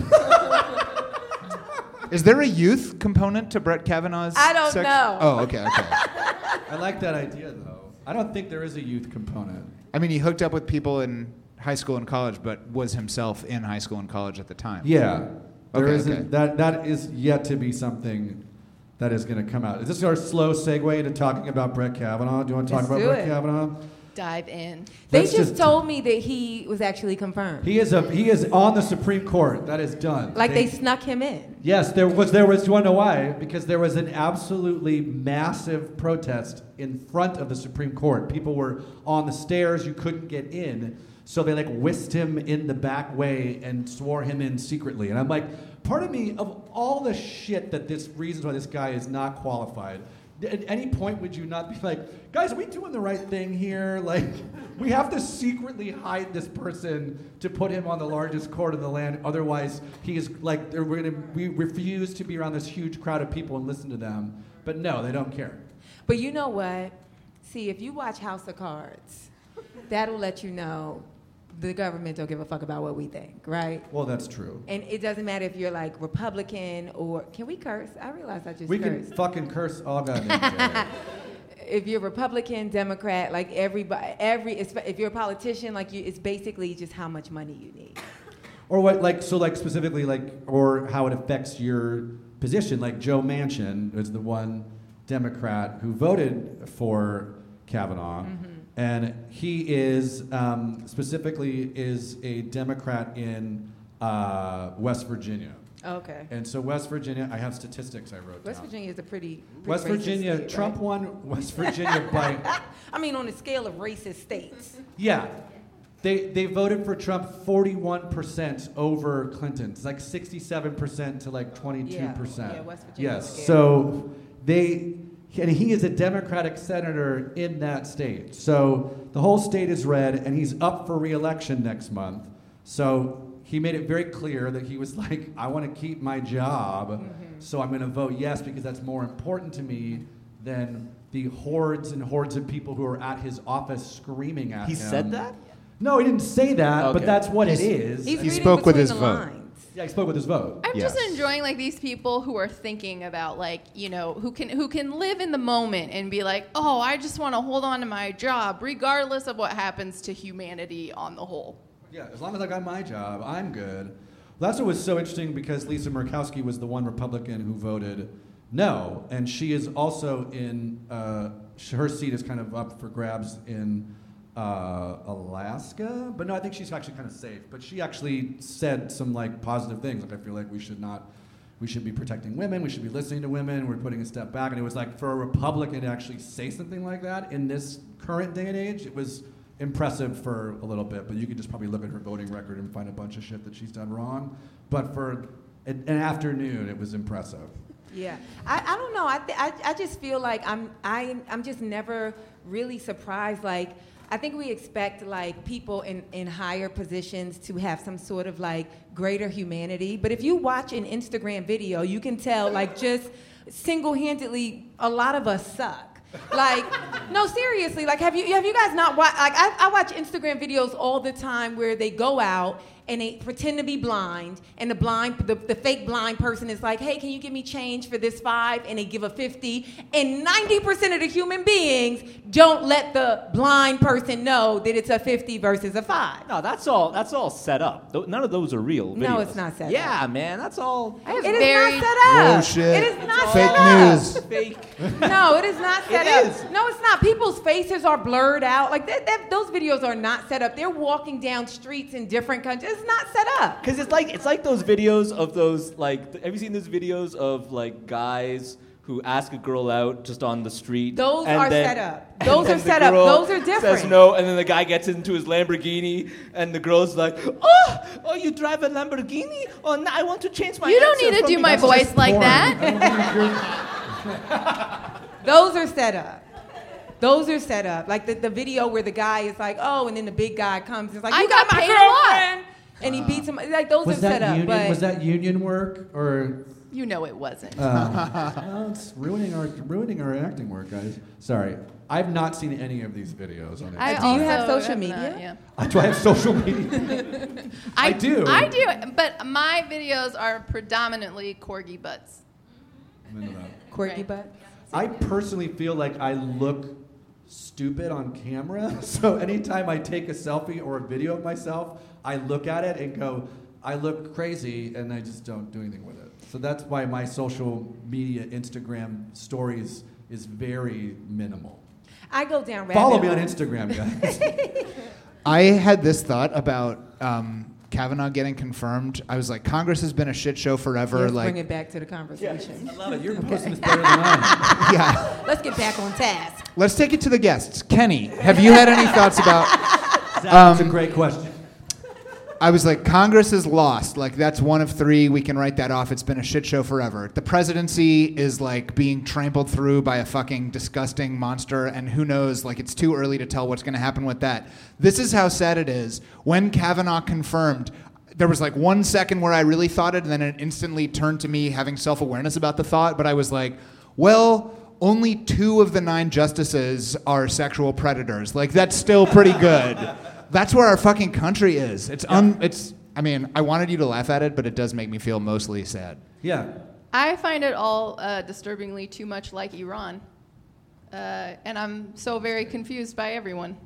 [SPEAKER 11] Is there a youth component to Brett Kavanaugh's?
[SPEAKER 8] I don't
[SPEAKER 11] sex-
[SPEAKER 8] know.
[SPEAKER 11] Oh, okay, okay.
[SPEAKER 2] I like that idea, though. I don't think there is a youth component.
[SPEAKER 11] I mean, he hooked up with people in high school and college, but was himself in high school and college at the time.
[SPEAKER 2] Yeah. There
[SPEAKER 11] Okay,
[SPEAKER 2] isn't-
[SPEAKER 11] okay.
[SPEAKER 2] That, that is yet to be something that is going to come out. Is this our slow segue into talking about Brett Kavanaugh? Do you want to talk
[SPEAKER 8] Let's
[SPEAKER 2] about Brett
[SPEAKER 8] it.
[SPEAKER 2] Kavanaugh?
[SPEAKER 10] Dive in.
[SPEAKER 8] They just,
[SPEAKER 2] just-
[SPEAKER 8] told me that he was actually confirmed.
[SPEAKER 2] He is a he is on the Supreme Court. That is done.
[SPEAKER 8] like they snuck him in.
[SPEAKER 2] Yes, there was. There was. Do you want to know why? Because there was an absolutely massive protest in front of the Supreme Court. People were on the stairs. You couldn't get in. So they like whisked him in the back way and swore him in secretly. And I'm like, part of me, of all the shit that this reasons why this guy is not qualified, at any point would you not be like, guys, are we doing the right thing here? Like, we have to secretly hide this person to put him on the largest court in the land. Otherwise, he is like, we're gonna, we refuse to be around this huge crowd of people and listen to them. But no, they don't care.
[SPEAKER 8] But you know what? See, if you watch House of Cards, that'll let you know the government don't give a fuck about what we think, right?
[SPEAKER 2] Well, that's true.
[SPEAKER 8] And it doesn't matter if you're like Republican or can we curse? I realize I just
[SPEAKER 2] We can fucking curse all goddamn
[SPEAKER 8] if you're Republican, Democrat, like everybody, every if you're a politician, like you, it's basically just how much money you need.
[SPEAKER 2] Or what, like, so, like, specifically, like, or how it affects your position. Like, Joe Manchin is the one Democrat who voted for Kavanaugh, mm-hmm. And he is um, specifically is a Democrat in uh, West Virginia.
[SPEAKER 8] Okay.
[SPEAKER 2] And so, West Virginia, I have statistics I wrote
[SPEAKER 8] West
[SPEAKER 2] down.
[SPEAKER 8] Virginia is a pretty, pretty
[SPEAKER 2] West Virginia,
[SPEAKER 8] state,
[SPEAKER 2] Trump
[SPEAKER 8] right?
[SPEAKER 2] won West Virginia by
[SPEAKER 8] I mean, on the scale of racist states.
[SPEAKER 2] Yeah. They, they voted for Trump 41% over Clinton. It's like 67% to like 22%.
[SPEAKER 8] Yeah, yeah, West Virginia
[SPEAKER 2] yes. So they, and he is a Democratic senator in that state. So the whole state is red, and he's up for reelection next month. So he made it very clear that he was like, I want to keep my job,
[SPEAKER 8] Mm-hmm.
[SPEAKER 2] so I'm going to vote yes because that's more important to me than the hordes and hordes of people who are at his office screaming at
[SPEAKER 9] He
[SPEAKER 2] him.
[SPEAKER 9] He said that?
[SPEAKER 2] No, he didn't say that, but that's what
[SPEAKER 11] He's-
[SPEAKER 2] it is.
[SPEAKER 8] He's
[SPEAKER 11] He spoke with his
[SPEAKER 8] the
[SPEAKER 11] vote.
[SPEAKER 8] Lines.
[SPEAKER 2] yeah, he spoke with his vote.
[SPEAKER 10] I'm
[SPEAKER 11] Yes.
[SPEAKER 10] just enjoying like these people who are thinking about like you know who can who can live in the moment and be like oh I just want to hold on to my job regardless of what happens to humanity on the whole.
[SPEAKER 2] Yeah, as long as I got my job, I'm good. Well, that's what was so interesting because Lisa Murkowski was the one Republican who voted no, and she is also in. Uh, her seat is kind of up for grabs in uh, Alaska, but no, I think she's actually kind of safe. But she actually said some like positive things, like I feel like we should not. We should be protecting women. We should be listening to women. We're putting a step back. And it was like for a Republican to actually say something like that in this current day and age, it was impressive for a little bit, but you could just probably look at her voting record and find a bunch of shit that she's done wrong. But for an an afternoon, it was impressive.
[SPEAKER 8] Yeah, I, I don't know. I, th- I I just feel like I'm I I'm just never really surprised. Like I think we expect like people in in higher positions to have some sort of like greater humanity. But if you watch an Instagram video, you can tell like just single-handedly a lot of us suck. Like no, seriously. Like have you have you guys not watched? Like I, I watch Instagram videos all the time where they go out and they pretend to be blind, and the blind, the, the fake blind person is like, "Hey, can you give me change for this five? And they give a fifty. And ninety percent of the human beings don't let the blind person know that it's a fifty versus a five.
[SPEAKER 9] No, that's all. That's all set up. Tho- None of those are real.
[SPEAKER 8] No, it's not set up.
[SPEAKER 9] Yeah, man, that's all.
[SPEAKER 10] I
[SPEAKER 8] It is
[SPEAKER 10] very
[SPEAKER 8] not set up.
[SPEAKER 11] Bullshit.
[SPEAKER 8] It is not
[SPEAKER 11] Fake
[SPEAKER 8] set up.
[SPEAKER 11] news.
[SPEAKER 9] Fake.
[SPEAKER 8] No, it is not set
[SPEAKER 9] It
[SPEAKER 8] up.
[SPEAKER 9] is.
[SPEAKER 8] No, it's not. People's faces are blurred out. Like that, that, those videos are not set up. They're walking down streets in different countries. It's not set up.
[SPEAKER 9] Cause it's like it's like those videos of those like. th- Have you seen those videos of like guys who ask a girl out just on the street?
[SPEAKER 8] Those
[SPEAKER 9] and
[SPEAKER 8] are
[SPEAKER 9] then-
[SPEAKER 8] set up. Those are set up. Those are different.
[SPEAKER 9] Says no, and then the guy gets into his Lamborghini, and the girl's like, "Oh, oh, you drive a Lamborghini? Oh, no, I want to change my."
[SPEAKER 10] You don't need to do my voice like that.
[SPEAKER 8] Those are set up. Those are set up. Like the, the video where the guy is like, oh, and then the big guy comes and is like,
[SPEAKER 10] I
[SPEAKER 8] you got,
[SPEAKER 10] got
[SPEAKER 8] my
[SPEAKER 10] paid a lot."
[SPEAKER 8] girlfriend. And he beats him. Like those
[SPEAKER 2] Was
[SPEAKER 8] are set up.
[SPEAKER 2] union?
[SPEAKER 8] But
[SPEAKER 2] Was that union work or?
[SPEAKER 10] You know it wasn't.
[SPEAKER 2] Uh, well, it's ruining our ruining our acting work, guys. Sorry, I've not seen any of these videos on.
[SPEAKER 10] I
[SPEAKER 8] Do you have
[SPEAKER 10] also
[SPEAKER 8] social
[SPEAKER 10] not,
[SPEAKER 8] media?
[SPEAKER 10] yeah.
[SPEAKER 2] Uh, do I have social media? I do.
[SPEAKER 10] I do, but my videos are predominantly corgi butts.
[SPEAKER 2] I'm into that.
[SPEAKER 8] quirky
[SPEAKER 10] Right.
[SPEAKER 8] butt.
[SPEAKER 2] I personally feel like I look stupid on camera. So anytime I take a selfie or a video of myself, I look at it and go, I look crazy, and I just don't do anything with it. So that's why my social media Instagram stories is very minimal.
[SPEAKER 8] I go down rabbit
[SPEAKER 2] Follow me on. Instagram, guys.
[SPEAKER 11] I had this thought about um, Kavanaugh getting confirmed. I was like, Congress has been a shit show forever.
[SPEAKER 8] Let's
[SPEAKER 11] like,
[SPEAKER 8] bring it back to the conversation.
[SPEAKER 2] I love it. You're posting this better than I
[SPEAKER 11] yeah.
[SPEAKER 8] Let's get back on task.
[SPEAKER 11] Let's take it to the guests. Kenny, have you had any thoughts about?
[SPEAKER 2] That's a
[SPEAKER 11] Um,
[SPEAKER 2] great question.
[SPEAKER 11] I was like, Congress is lost. Like, that's one of three. We can write that off. It's been a shit show forever. The presidency is like being trampled through by a fucking disgusting monster, and who knows? Like, it's too early to tell what's going to happen with that. This is how sad it is. When Kavanaugh confirmed, there was like one second where I really thought it, and then it instantly turned to me having self awareness about the thought. But I was like, well, only two of the nine justices are sexual predators. Like, that's still pretty good. That's where our fucking country is. It's un. It's. I mean, I wanted you to laugh at it, but it does make me feel mostly sad.
[SPEAKER 2] Yeah.
[SPEAKER 10] I find it all uh, disturbingly too much like Iran. Uh, and I'm so very confused by everyone.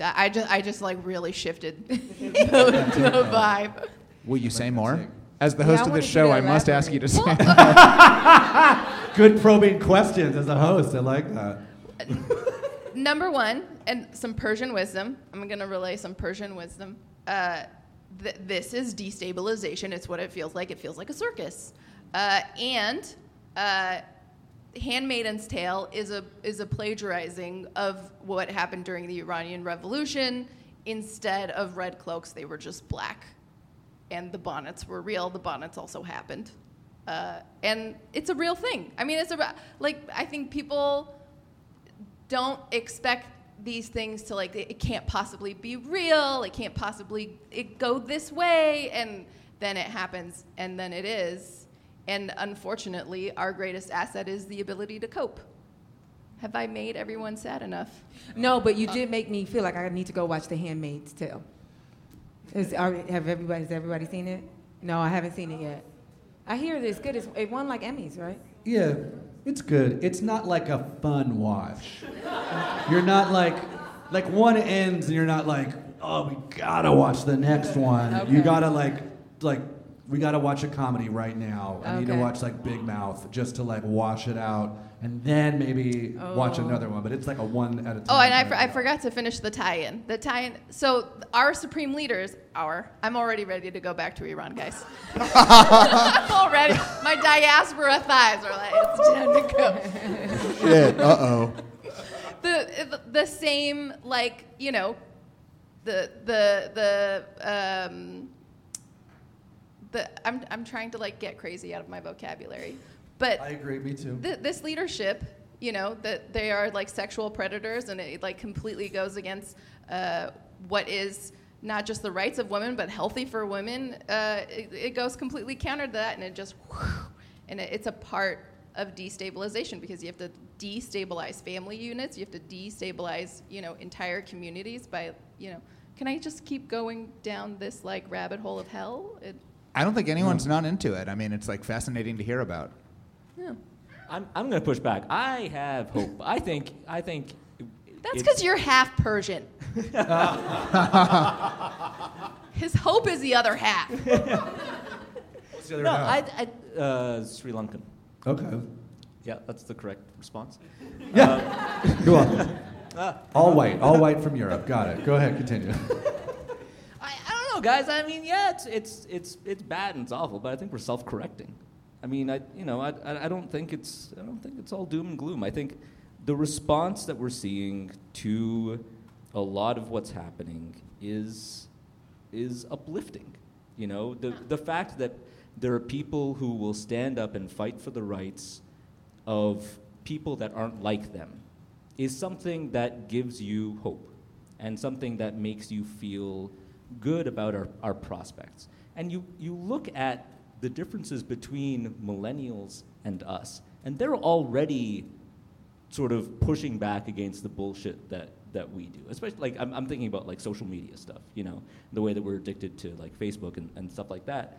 [SPEAKER 10] I I just, I just like really shifted the, the vibe.
[SPEAKER 11] Will you say more? As the
[SPEAKER 8] Yeah,
[SPEAKER 11] host
[SPEAKER 8] I
[SPEAKER 11] of
[SPEAKER 8] wanted
[SPEAKER 11] this show,
[SPEAKER 8] to
[SPEAKER 11] I must ask you to say.
[SPEAKER 2] Good probing questions as a host. I like that.
[SPEAKER 10] Number one, and some Persian wisdom. I'm going to relay some Persian wisdom. Uh, th- this is destabilization. It's what it feels like. It feels like a circus. Uh, and uh, Handmaiden's Tale is a is a plagiarizing of what happened during the Iranian Revolution. Instead of red cloaks, they were just black, and the bonnets were real. The bonnets also happened, uh, and it's a real thing. I mean, it's a like I think people don't expect these things to like it, it can't possibly be real it can't possibly it go this way and then it happens and then it is and unfortunately our greatest asset is the ability to cope have i made everyone sad enough
[SPEAKER 8] No, but you did make me feel like I need to go watch The Handmaid's Tale. Is, are, have everybody, has everybody seen it? No, I haven't seen it yet. I hear it's good. It's, it won like Emmys, right?
[SPEAKER 2] Yeah, it's good. It's not like a fun watch. You're not like, like one ends and you're not like, oh, we gotta watch the next one. You gotta like, like, we gotta watch a comedy right now. I need to watch like Big Mouth just to like wash it out, and then maybe watch
[SPEAKER 8] Oh.
[SPEAKER 2] another one. But it's like a one at a time.
[SPEAKER 10] oh and I, for, I forgot to finish the tie-in the tie-in so our supreme leaders our i'm already ready to go back to iran guys I'm already my diaspora thighs are like it's time to go
[SPEAKER 11] Shit. Uh oh.
[SPEAKER 10] the the same like you know the the the um the I'm I'm trying to like get crazy out of my vocabulary, but
[SPEAKER 2] I agree. Me too.
[SPEAKER 10] th- this leadership, you know, that they are like sexual predators, and it like completely goes against uh, what is not just the rights of women, but healthy for women. Uh, it, it goes completely counter to that, and it just, and it, it's a part of destabilization because you have to destabilize family units, you have to destabilize, you know, entire communities by, you know. Can I just keep going down this like rabbit hole of hell? It,
[SPEAKER 11] I don't think anyone's not into it. I mean, it's like fascinating to hear about.
[SPEAKER 10] Yeah.
[SPEAKER 9] I'm, I'm going to push back. I have hope. I think I think
[SPEAKER 10] That's because you're half Persian. His hope is the other half.
[SPEAKER 2] What's the other
[SPEAKER 9] no,
[SPEAKER 2] half?
[SPEAKER 9] I, I uh, Sri Lankan.
[SPEAKER 2] okay.
[SPEAKER 9] Yeah, that's the correct response. Yeah.
[SPEAKER 2] Uh, Go on. Uh, all uh, white. All white from Europe. Got it. Go ahead. Continue.
[SPEAKER 9] I, I don't know, guys. I mean, yeah, it's it's it's it's bad and it's awful, but I think we're self-correcting. I mean, I you know, I, I I don't think it's I don't think it's all doom and gloom. I think the response that we're seeing to a lot of what's happening is is uplifting. You know, the the fact that there are people who will stand up and fight for the rights of people that aren't like them is something that gives you hope and something that makes you feel good about our, our prospects. And you, you look at the differences between millennials and us, and they're already sort of pushing back against the bullshit that, that we do. Especially, like, I'm, I'm thinking about, like, social media stuff, you know, the way that we're addicted to, like, Facebook and, and stuff like that.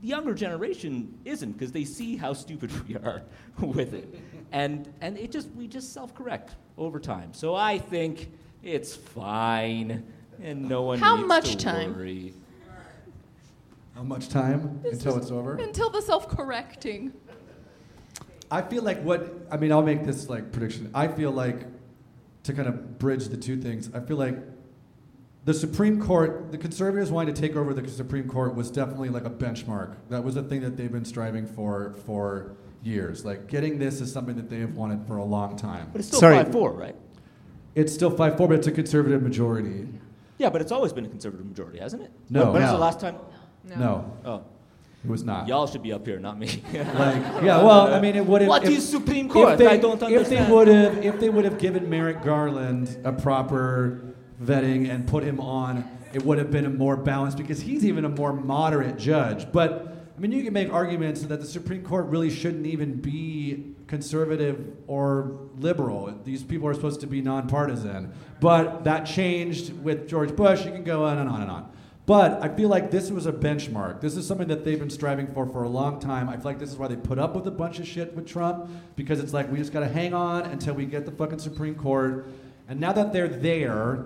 [SPEAKER 9] The younger generation isn't because they see how stupid we are with it. And, and it just, we just self-correct over time. So I think it's fine and no one
[SPEAKER 10] How much time?
[SPEAKER 9] worry.
[SPEAKER 2] How much time until it's over?
[SPEAKER 10] Until the self-correcting.
[SPEAKER 2] I feel like what I mean. I'll make this like prediction. I feel like to kind of bridge the two things. I feel like the Supreme Court, the conservatives wanting to take over the Supreme Court was definitely like a benchmark. That was a thing that they've been striving for for years. Like getting this is something that they have wanted for a long time.
[SPEAKER 9] But it's still
[SPEAKER 11] Sorry.
[SPEAKER 9] 5-4, right?
[SPEAKER 2] It's still 5 4, but it's a conservative majority.
[SPEAKER 9] Yeah, but it's always been a conservative majority, hasn't it?
[SPEAKER 2] No.
[SPEAKER 9] When was the last time?
[SPEAKER 2] No,
[SPEAKER 9] Oh,
[SPEAKER 2] it was not.
[SPEAKER 9] y'all should be up here, not me.
[SPEAKER 2] Like, yeah, well, I mean, it would have.
[SPEAKER 9] What
[SPEAKER 2] if,
[SPEAKER 9] is Supreme
[SPEAKER 2] if
[SPEAKER 9] Court?
[SPEAKER 2] they,
[SPEAKER 9] I don't
[SPEAKER 2] If they
[SPEAKER 9] understand.
[SPEAKER 2] would have, if they would have given Merrick Garland a proper vetting and put him on, it would have been a more balanced because he's even a more moderate judge. But I mean, you can make arguments that the Supreme Court really shouldn't even be conservative or liberal. These people are supposed to be nonpartisan. But that changed with George Bush. You can go on and on and on. But I feel like this was a benchmark. This is something that they've been striving for for a long time. I feel like this is why they put up with a bunch of shit with Trump because it's like we just got to hang on until we get the fucking Supreme Court. And now that they're there,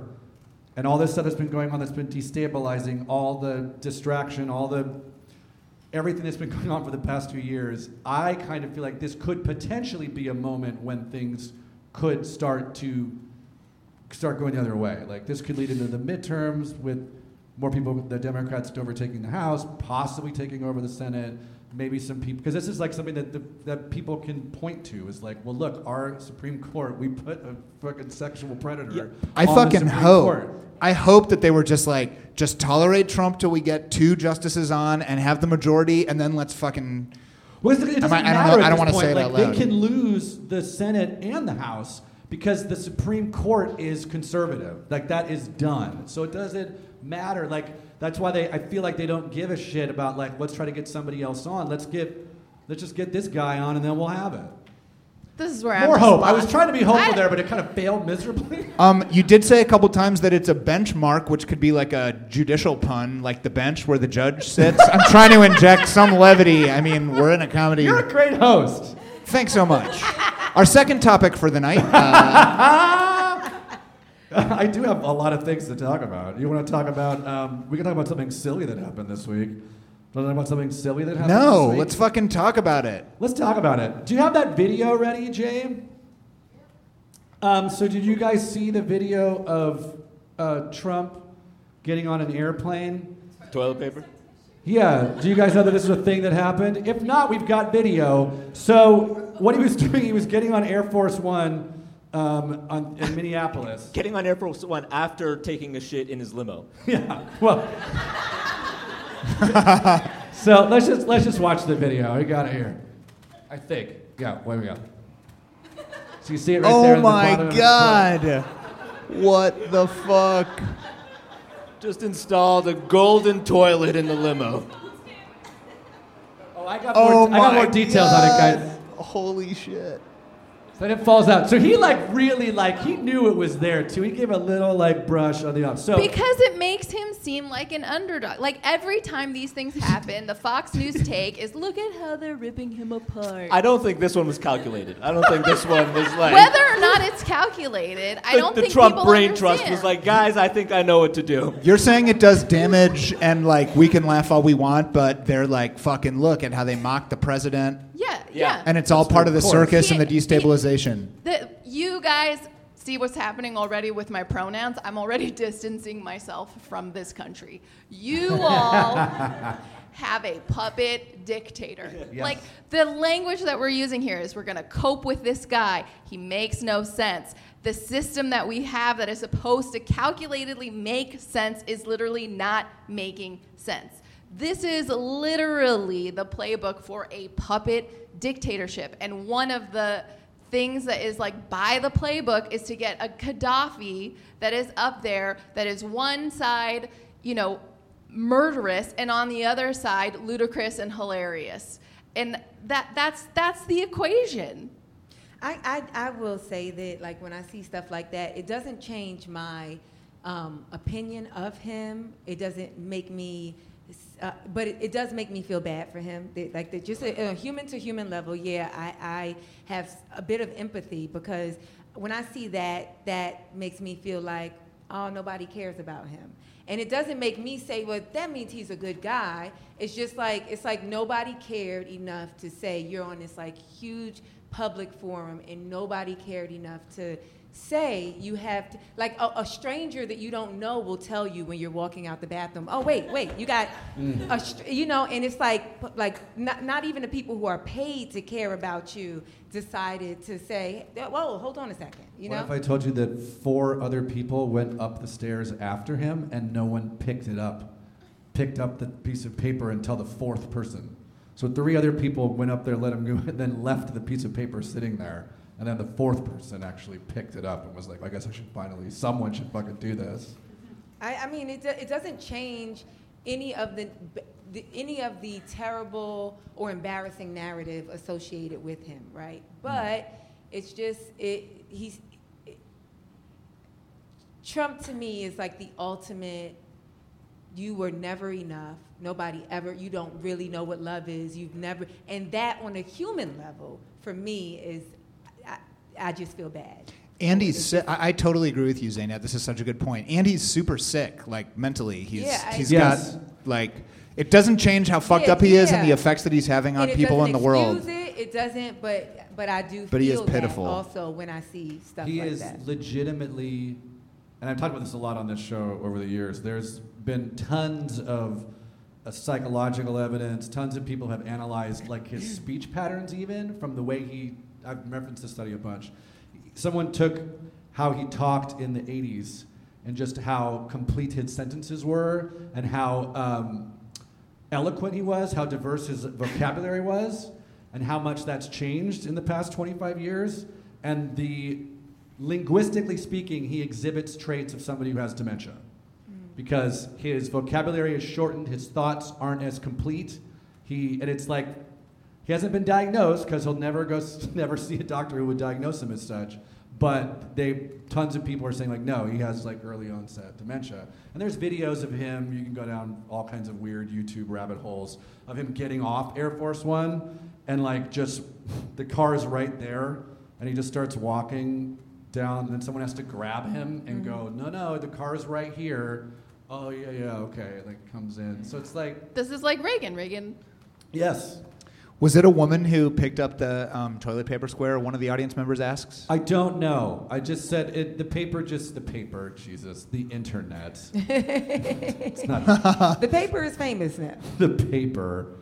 [SPEAKER 2] and all this stuff that's been going on that's been destabilizing, all the distraction, all the everything that's been going on for the past two years, I kind of feel like this could potentially be a moment when things could start to start going the other way. Like this could lead into the midterms with more people, the Democrats overtaking the House, possibly taking over the Senate. Maybe some people, because this is like something that the, that people can point to is like, well, look, our Supreme Court, we put a fucking sexual predator.
[SPEAKER 11] I
[SPEAKER 2] on
[SPEAKER 11] fucking hope.
[SPEAKER 2] Court.
[SPEAKER 11] I hope that they were just like, just tolerate Trump till we get two justices on and have the majority, and then let's fucking.
[SPEAKER 2] Well, it doesn't
[SPEAKER 11] I might- I don't
[SPEAKER 2] matter
[SPEAKER 11] I don't wanna say it
[SPEAKER 2] like. They can lose the Senate and the House because the Supreme Court is conservative. Like that is done. So it doesn't matter. Like that's why they. I feel like they don't give a shit about like let's try to get somebody else on. Let's get, let's just get this guy on and then we'll have it.
[SPEAKER 10] This is where I'm
[SPEAKER 2] More hope. I was trying to be hopeful
[SPEAKER 10] I-
[SPEAKER 2] there, but it kind of failed miserably.
[SPEAKER 11] Um, you did say a couple times that it's a benchmark, which could be like a judicial pun, like the bench where the judge sits. I'm trying to inject some levity. I mean, we're in a comedy.
[SPEAKER 2] You're a great host.
[SPEAKER 11] Thanks so much. Our second topic for the night. Uh,
[SPEAKER 2] I do have a lot of things to talk about. You want to talk about? Um, we can talk about something silly that happened this week. Want to talk about something silly that happened?
[SPEAKER 11] no,
[SPEAKER 2] this week?
[SPEAKER 11] let's fucking talk about it.
[SPEAKER 2] Let's talk about it. Do you have that video ready, Jay? Um, so, did you guys see the video of uh, Trump getting on an airplane?
[SPEAKER 9] Toilet paper?
[SPEAKER 2] Yeah. Do you guys know that this is a thing that happened? If not, we've got video. So, what he was doing, he was getting on Air Force One um, on, in Minneapolis.
[SPEAKER 9] Getting on Air Force One after taking a shit in his limo.
[SPEAKER 2] Yeah. Well. so let's just let's just watch the video. We got it here. I think. Yeah. Where we go. So you see it right there.
[SPEAKER 11] oh
[SPEAKER 2] in the
[SPEAKER 11] my
[SPEAKER 2] of the
[SPEAKER 11] god. What the fuck?
[SPEAKER 9] Just installed a golden toilet in the limo.
[SPEAKER 2] Oh, I got more,
[SPEAKER 11] Oh
[SPEAKER 2] more. I got more details on it, guys.
[SPEAKER 11] Holy shit.
[SPEAKER 2] So then it falls out. So he like really like he knew it was there too. He gave a little like brush on the up. So
[SPEAKER 10] Because it makes him seem like an underdog. Like every time these things happen, the Fox News take is look at how they're ripping him apart.
[SPEAKER 9] I don't think this one was calculated. I don't think this one was like.
[SPEAKER 10] Whether or not it's calculated, I don't think.
[SPEAKER 9] the
[SPEAKER 10] think
[SPEAKER 9] Trump
[SPEAKER 10] people
[SPEAKER 9] brain
[SPEAKER 10] understand.
[SPEAKER 9] trust was like, guys, I think I know what to do.
[SPEAKER 11] You're saying it does damage and like we can laugh all we want, but they're like fucking look at how they mock the president.
[SPEAKER 10] Yeah,
[SPEAKER 9] Yeah.
[SPEAKER 10] yeah.
[SPEAKER 11] And it's all part of the
[SPEAKER 2] course.
[SPEAKER 11] circus and the
[SPEAKER 10] He- he-
[SPEAKER 11] destabilization.
[SPEAKER 10] The, you guys see what's happening already with my pronouns. I'm already distancing myself from this country. You all have a puppet dictator.
[SPEAKER 2] Yes.
[SPEAKER 10] Like the language that we're using here is we're going to cope with this guy. He makes no sense. The system that we have that is supposed to calculatedly make sense is literally not making sense. This is literally the playbook for a puppet dictatorship. And one of the things that is like by the playbook is to get a Gaddafi that is up there, that is one side, you know, murderous, and on the other side, ludicrous and hilarious. And that, that's, that's the equation.
[SPEAKER 8] I, I, I will say that, like, when I see stuff like that, it doesn't change my um, opinion of him. It doesn't make me, uh, but it, it does make me feel bad for him. That, like, that just a, a human to human level, yeah, I, I have a bit of empathy because when I see that, that makes me feel like, oh, nobody cares about him. And it doesn't make me say, well, that means he's a good guy. It's just like, it's like nobody cared enough to say you're on this like huge public forum and nobody cared enough to say you have to, like a, a stranger that you don't know will tell you when you're walking out the bathroom. Oh wait, wait, you got
[SPEAKER 2] Mm.
[SPEAKER 8] a, str- you know, and it's like like not, not even the people who are paid to care about you decided to say, whoa, hold on a second, you
[SPEAKER 2] what
[SPEAKER 8] know.
[SPEAKER 2] if I told you that four other people went up the stairs after him and no one picked it up, picked up the piece of paper until the fourth person? So three other people went up there, let him go, and then left the piece of paper sitting there. And then the fourth person actually picked it up and was like, I guess I should finally, someone should fucking do this.
[SPEAKER 8] I, I mean, it, do- it doesn't change any of the, the any of the terrible or embarrassing narrative associated with him, right? Hmm. But it's just it. He's it, Trump to me is like the ultimate. You were never enough. Nobody ever. You don't really know what love is. You've never, and that on a human level, for me, is I, I just feel bad.
[SPEAKER 11] Andy's si- I, I totally agree with you, Zaynab. This is such a good point. Andy's super sick, like mentally. He's
[SPEAKER 8] Yeah, I-
[SPEAKER 11] he's
[SPEAKER 2] Yes.
[SPEAKER 11] got like it doesn't change how fucked
[SPEAKER 8] Yeah,
[SPEAKER 11] up he is and the effects that he's having on
[SPEAKER 8] And it
[SPEAKER 11] people in
[SPEAKER 8] doesn't
[SPEAKER 11] the world.
[SPEAKER 8] It, it doesn't, but but I do.
[SPEAKER 11] But he is
[SPEAKER 8] feel that
[SPEAKER 11] pitiful.
[SPEAKER 8] also when I see stuff like that.
[SPEAKER 2] he
[SPEAKER 8] like
[SPEAKER 2] is
[SPEAKER 8] that.
[SPEAKER 2] legitimately, and I've talked about this a lot on this show over the years. There's been tons of uh, psychological evidence. Tons of people have analyzed like his speech patterns, even from the way he. I've referenced this study a bunch. Someone took how he talked in the '80s and just how complete his sentences were, and how um, eloquent he was, how diverse his vocabulary was, and how much that's changed in the past 25 years. And the linguistically speaking, he exhibits traits of somebody who has dementia because his vocabulary is shortened, his thoughts aren't as complete. He and it's like he hasn't been diagnosed because he'll never go never see a doctor who would diagnose him as such. But they tons of people are saying like no, he has like early onset dementia. And there's videos of him. You can go down all kinds of weird YouTube rabbit holes of him getting off Air Force One and like just the car is right there, and he just starts walking down. And then someone has to grab him and go, mm-hmm. no, no, the car's right here. Oh yeah, yeah, okay. Like comes in. So it's like
[SPEAKER 10] This is like Reagan. Reagan.
[SPEAKER 2] yes.
[SPEAKER 11] Was it a woman who picked up the um, toilet paper square? One of the audience members asks.
[SPEAKER 2] I don't know. I just said it. The paper, just the paper. Jesus, the internet. it's not
[SPEAKER 8] the paper is famous now.
[SPEAKER 2] the paper,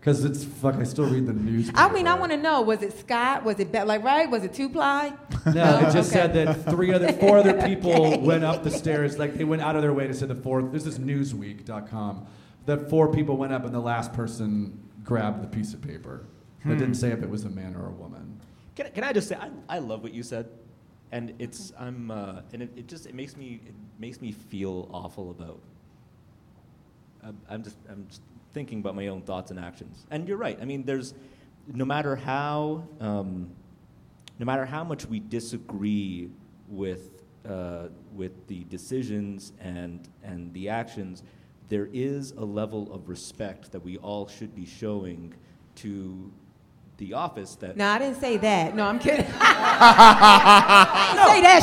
[SPEAKER 2] because it's fuck. I still read the news.
[SPEAKER 8] I mean, I want to know: was it Scott? Was it Be- like right? Was it two ply?
[SPEAKER 2] No, it just
[SPEAKER 8] Okay.
[SPEAKER 2] said that three other, four other people went up the stairs. Like they went out of their way to say the fourth. This is Newsweek.com. That four people went up, and the last person grabbed the piece of paper. It
[SPEAKER 9] Hmm.
[SPEAKER 2] didn't say if it was a man or a woman.
[SPEAKER 9] Can, can I just say I, I love what you said, and it's I'm uh, and it, it just it makes me it makes me feel awful about. I'm, I'm just I'm just thinking about my own thoughts and actions, and you're right. I mean, there's no matter how um, no matter how much we disagree with uh, with the decisions and and the actions, there is a level of respect that we all should be showing to the office that
[SPEAKER 8] No, I didn't say that. No, I'm kidding. I didn't say that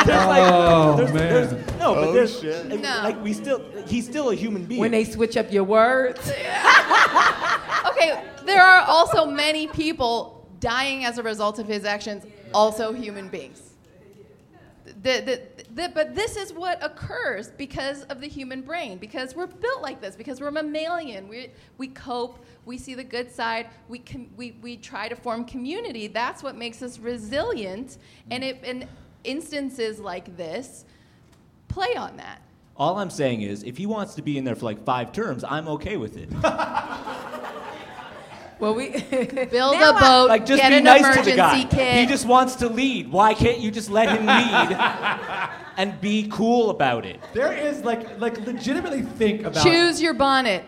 [SPEAKER 8] shit.
[SPEAKER 9] There's like,
[SPEAKER 2] Oh,
[SPEAKER 9] there's,
[SPEAKER 2] man.
[SPEAKER 9] there's- no, but
[SPEAKER 11] Oh,
[SPEAKER 9] there's
[SPEAKER 11] shit.
[SPEAKER 9] like,
[SPEAKER 10] No.
[SPEAKER 9] like we still he's still a human being.
[SPEAKER 8] When they switch up your words.
[SPEAKER 10] Okay, there are also many people dying as a result of his actions, also human beings. The, the, the, but this is what occurs because of the human brain, because we're built like this, because we're mammalian. We, we cope, we see the good side, we, com- we, we try to form community. That's what makes us resilient. And, it, and instances like this play on that.
[SPEAKER 9] All I'm saying is, if he wants to be in there for like five terms, I'm okay with it.
[SPEAKER 8] Well, we
[SPEAKER 10] Build a boat,
[SPEAKER 9] like, just
[SPEAKER 10] get
[SPEAKER 9] be
[SPEAKER 10] an
[SPEAKER 9] nice to the guy.
[SPEAKER 10] kit.
[SPEAKER 9] He just wants to lead. Why can't you just let him lead and be cool about it?
[SPEAKER 2] There is like like legitimately think about
[SPEAKER 10] Choose your bonnet.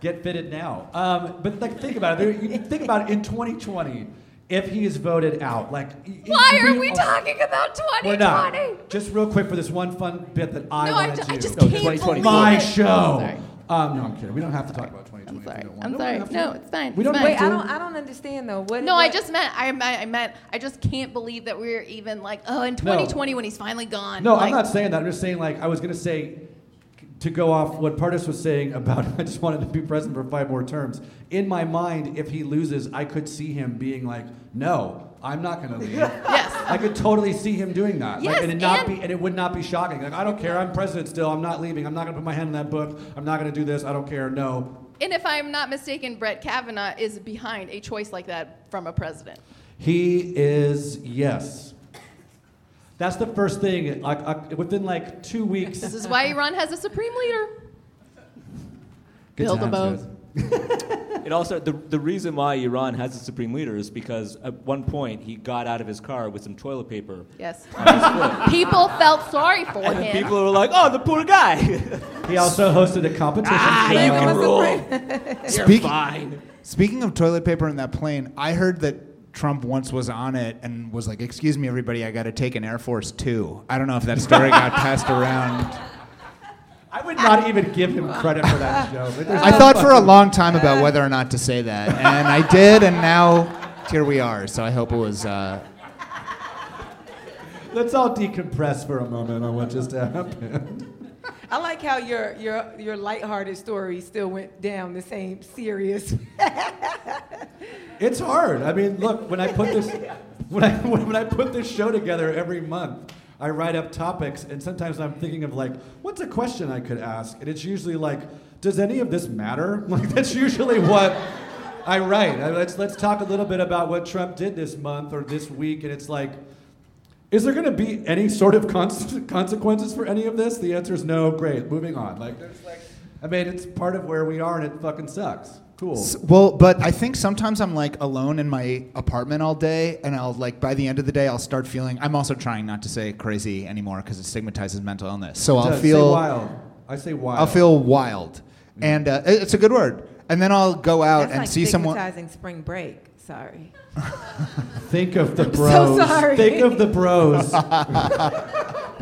[SPEAKER 2] get fitted now. Um, but like think about it. There- you think about it in 2020. If he is voted out, like y-
[SPEAKER 10] Why
[SPEAKER 2] y-
[SPEAKER 10] are we talking about 2020?
[SPEAKER 2] We're not. Just real quick for this one fun bit that I
[SPEAKER 10] No, I
[SPEAKER 2] want
[SPEAKER 10] ju-
[SPEAKER 2] to do.
[SPEAKER 10] I just
[SPEAKER 9] No,
[SPEAKER 10] can't
[SPEAKER 9] 2020.
[SPEAKER 10] believe
[SPEAKER 2] My
[SPEAKER 10] it.
[SPEAKER 2] show.
[SPEAKER 10] Sorry.
[SPEAKER 2] Um, no, I'm kidding. We don't have to talk about 2020.
[SPEAKER 10] I'm sorry. I'm
[SPEAKER 2] No,
[SPEAKER 10] sorry. No, it's fine.
[SPEAKER 2] We
[SPEAKER 10] It's
[SPEAKER 2] don't
[SPEAKER 10] fine.
[SPEAKER 8] Wait. I don't I don't understand though. What
[SPEAKER 10] No, I just meant I, meant- I meant I just can't believe that we're even like oh in 2020 when he's finally gone.
[SPEAKER 2] No,
[SPEAKER 10] like,
[SPEAKER 2] I'm not saying that. I'm just saying like I was gonna say, to go off what Partis was saying about I just wanted to be president for five more terms. In my mind, if he loses, I could see him being like, "No, I'm not going to leave."
[SPEAKER 10] Yes.
[SPEAKER 2] I could totally see him doing that.
[SPEAKER 10] Yes,
[SPEAKER 2] like, and it not
[SPEAKER 10] and-
[SPEAKER 2] be and it would not be shocking. Like, I don't care. I'm president still. I'm not leaving. I'm not going to put my hand in that book. I'm not going to do this. I don't care. No.
[SPEAKER 10] And if I'm not mistaken, Brett Kavanaugh is behind a choice like that from a president.
[SPEAKER 2] He is yes. That's the first thing. Like uh, within like two weeks.
[SPEAKER 10] This is why Iran has a supreme leader.
[SPEAKER 2] Good
[SPEAKER 10] Build a
[SPEAKER 2] times,
[SPEAKER 10] boat.
[SPEAKER 2] guys.
[SPEAKER 9] It also the, the reason why Iran has a supreme leader is because at one point he got out of his car with some toilet paper
[SPEAKER 10] Yes.
[SPEAKER 9] on his foot.
[SPEAKER 10] People felt sorry for
[SPEAKER 9] And
[SPEAKER 10] him.
[SPEAKER 9] people were like, "Oh, the poor guy."
[SPEAKER 2] He also hosted a competition.
[SPEAKER 9] ah,
[SPEAKER 2] show.
[SPEAKER 9] you can rule. You're
[SPEAKER 11] Speak-
[SPEAKER 9] fine.
[SPEAKER 11] Speaking of toilet paper in that plane, I heard that Trump once was on it and was like, "Excuse me, everybody, I got to take an Air Force Two. I don't know if that story got passed around.
[SPEAKER 2] I would not even give him credit for that joke.
[SPEAKER 11] I thought for a long time about whether or not to say that, and I did, and now here we are. So I hope it was. Uh,
[SPEAKER 2] Let's all decompress for a moment on what just happened.
[SPEAKER 8] I like how your your your lighthearted story still went down the same serious.
[SPEAKER 2] It's hard. I mean, look, when I put this when I when I put this show together every month, I write up topics, and sometimes I'm thinking of like, what's a question I could ask? And it's usually like, does any of this matter? Like that's usually what I write. I- Let's let's talk a little bit about what Trump did this month or this week, and it's like. Is there going to be any sort of cons- consequences for any of this? The answer is no. Great. Moving on. Like, like, I mean, it's part of where we are, and it fucking sucks. Cool.
[SPEAKER 11] S- Well, but I think sometimes I'm like alone in my apartment all day, and I'll like by the end of the day I'll start feeling. I'm also trying not to say crazy anymore because it stigmatizes mental illness. So I'll
[SPEAKER 2] Does.
[SPEAKER 11] feel
[SPEAKER 2] Say wild. I say wild.
[SPEAKER 11] I'll feel wild, and uh, it- it's a good word. And then I'll go out
[SPEAKER 8] That's
[SPEAKER 11] and
[SPEAKER 8] like
[SPEAKER 11] see someone.
[SPEAKER 8] stigmatizing spring break. Sorry.
[SPEAKER 2] Think of the bros.
[SPEAKER 8] so
[SPEAKER 2] bros.
[SPEAKER 8] sorry.
[SPEAKER 2] Think of the bros.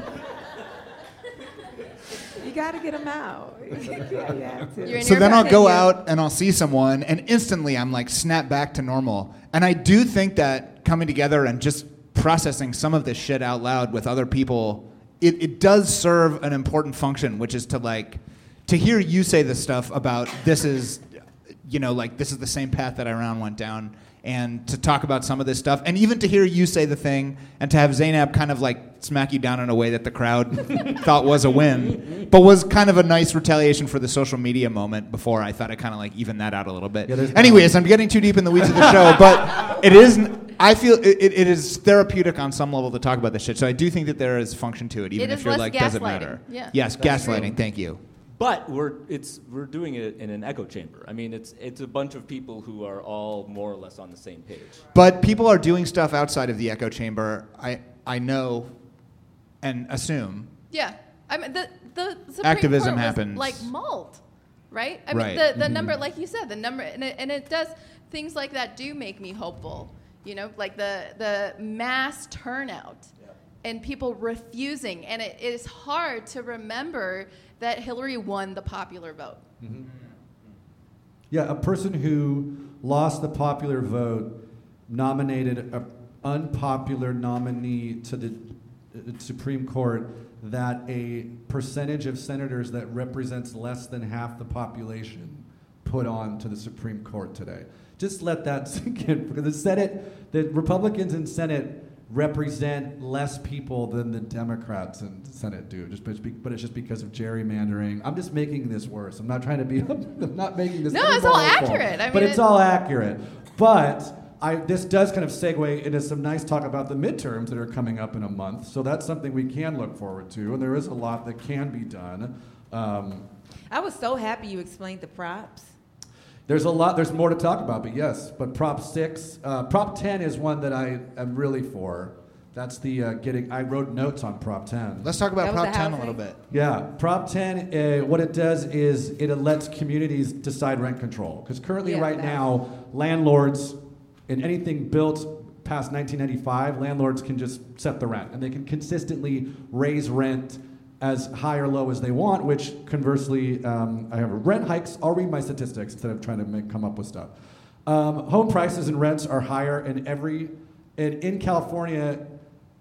[SPEAKER 8] You got to get them out. yeah, you have to.
[SPEAKER 10] You're in
[SPEAKER 11] So
[SPEAKER 10] your
[SPEAKER 11] then I'll go
[SPEAKER 8] Yeah.
[SPEAKER 11] out and I'll see someone, and instantly I'm like snap back to normal. And I do think that coming together and just processing some of this shit out loud with other people, it, it does serve an important function, which is to like to hear you say this stuff about this is, you know, like this is the same path that Iran went down. And to talk about some of this stuff, and even to hear you say the thing, and to have Zainab kind of like smack you down in a way that the crowd thought was a win, but was kind of a nice retaliation for the social media moment before I thought I kind of like even that out a little bit.
[SPEAKER 2] Yeah, there's-
[SPEAKER 11] Anyways, I'm getting too deep in the weeds of the show, but it is. I feel it, it, it is therapeutic on some level to talk about this shit. So I do think that there is function to it, even
[SPEAKER 10] It
[SPEAKER 11] if you're like, does it matter?
[SPEAKER 10] Yeah.
[SPEAKER 11] Yes,
[SPEAKER 10] That's
[SPEAKER 11] gaslighting.
[SPEAKER 10] true.
[SPEAKER 11] Thank you.
[SPEAKER 9] But we're it's we're doing it in an echo chamber. I mean, it's it's a bunch of people who are all more or less on the same page.
[SPEAKER 11] But people are doing stuff outside of the echo chamber. I I know, and assume.
[SPEAKER 10] Yeah, I mean the the Supreme
[SPEAKER 11] Activism
[SPEAKER 10] Court
[SPEAKER 11] happens.
[SPEAKER 10] like mauled, right? I
[SPEAKER 11] Right.
[SPEAKER 10] mean the the
[SPEAKER 11] Mhm.
[SPEAKER 10] number, like you said, the number, and it, and it does things like that do make me hopeful. You know, like the the mass turnout and people refusing, and it, it is hard to remember that Hillary won the popular vote.
[SPEAKER 2] Yeah, a person who lost the popular vote nominated an unpopular nominee to the uh, Supreme Court that a percentage of senators that represents less than half the population put on to the Supreme Court today. Just let that sink in because the Senate, the Republicans in Senate represent less people than the Democrats in the Senate do. Just but it's, be, but it's just because of gerrymandering. I'm just making this worse. I'm not trying to be. I'm not making this.
[SPEAKER 10] No, it's all accurate. I mean,
[SPEAKER 2] but
[SPEAKER 10] mean,
[SPEAKER 2] it's all accurate. But I, this does kind of segue into some nice talk about the midterms that are coming up in a month. So that's something we can look forward to, and there is a lot that can be done. Um,
[SPEAKER 8] I was so happy you explained the props.
[SPEAKER 2] There's a lot. There's more to talk about, but yes. But Prop six, uh, Prop ten is one that I am really for. That's the uh, getting. I wrote notes on Prop ten.
[SPEAKER 11] Let's talk about Prop 10 a little bit.
[SPEAKER 2] Yeah, Prop 10, uh, what it does is it lets communities decide rent control. Because currently,
[SPEAKER 8] Yeah,
[SPEAKER 2] right
[SPEAKER 8] that-
[SPEAKER 2] now, landlords in anything built past 1995, landlords can just set the rent and they can consistently raise rent as high or low as they want, which conversely, um, I have rent hikes. I'll read my statistics instead of trying to make, come up with stuff. Um, home prices and rents are higher in every, in, in California,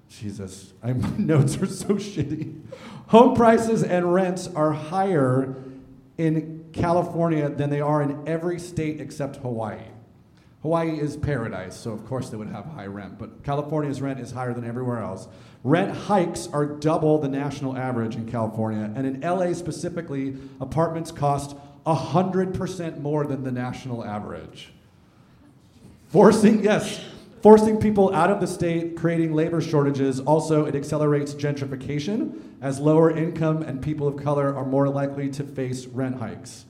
[SPEAKER 2] Jesus, my notes are so shitty. Home prices and rents are higher in California than they are in every state except Hawaii. Hawaii is paradise, so of course they would have high rent, but California's rent is higher than everywhere else. Rent hikes are double the national average in California, and in LA specifically, apartments cost 100% more than the national average. Forcing, yes, forcing people out of the state, creating labor shortages. Also, it accelerates gentrification as lower income and people of color are more likely to face rent hikes.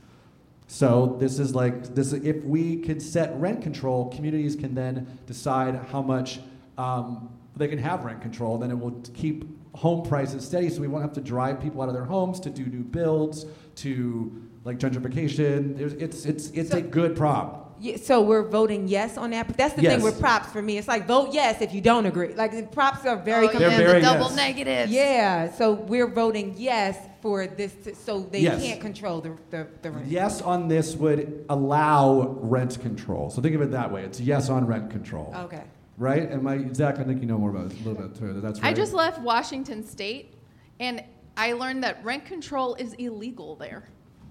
[SPEAKER 2] So this is like this. If we could set rent control, communities can then decide how much um, they can have rent control. Then it will keep home prices steady, so we won't have to drive people out of their homes to do new builds, to like gentrification. There's, it's it's it's a good prop.
[SPEAKER 8] Yeah, so we're voting yes on that. But that's the
[SPEAKER 2] Yes.
[SPEAKER 8] thing with props for me. It's like vote yes if you don't agree. Like the props are very.
[SPEAKER 10] Oh,
[SPEAKER 2] They're
[SPEAKER 10] yeah,
[SPEAKER 2] very
[SPEAKER 10] the double
[SPEAKER 2] yes.
[SPEAKER 10] negatives.
[SPEAKER 8] Yeah, so we're voting yes for this, to, so they
[SPEAKER 2] Yes.
[SPEAKER 8] can't control the the, the rent.
[SPEAKER 2] Yes on this would allow rent control. So think of it that way. It's yes on rent control.
[SPEAKER 8] Okay.
[SPEAKER 2] Right? Am I Zach? I think you know more about it a little bit too. That's right.
[SPEAKER 10] I just left Washington State, and I learned that rent control is illegal there.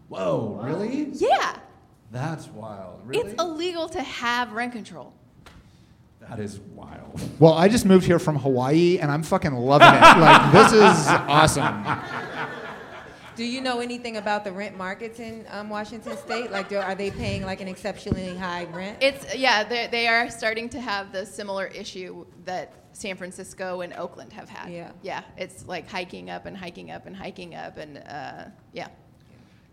[SPEAKER 2] Whoa, really?
[SPEAKER 10] Yeah,
[SPEAKER 2] That's wild. Really?
[SPEAKER 10] it's illegal to have rent control.
[SPEAKER 2] that is wild.
[SPEAKER 11] Well, I just moved here from Hawaii and I'm fucking loving it. like this is awesome.
[SPEAKER 8] Do you know anything about the rent markets in um, Washington State? Like, do, are they paying like an exceptionally high rent?
[SPEAKER 10] It's yeah, they they are starting to have the similar issue that San Francisco and Oakland have had.
[SPEAKER 8] Yeah.
[SPEAKER 10] yeah, it's like hiking up and hiking up and hiking up, and uh, yeah.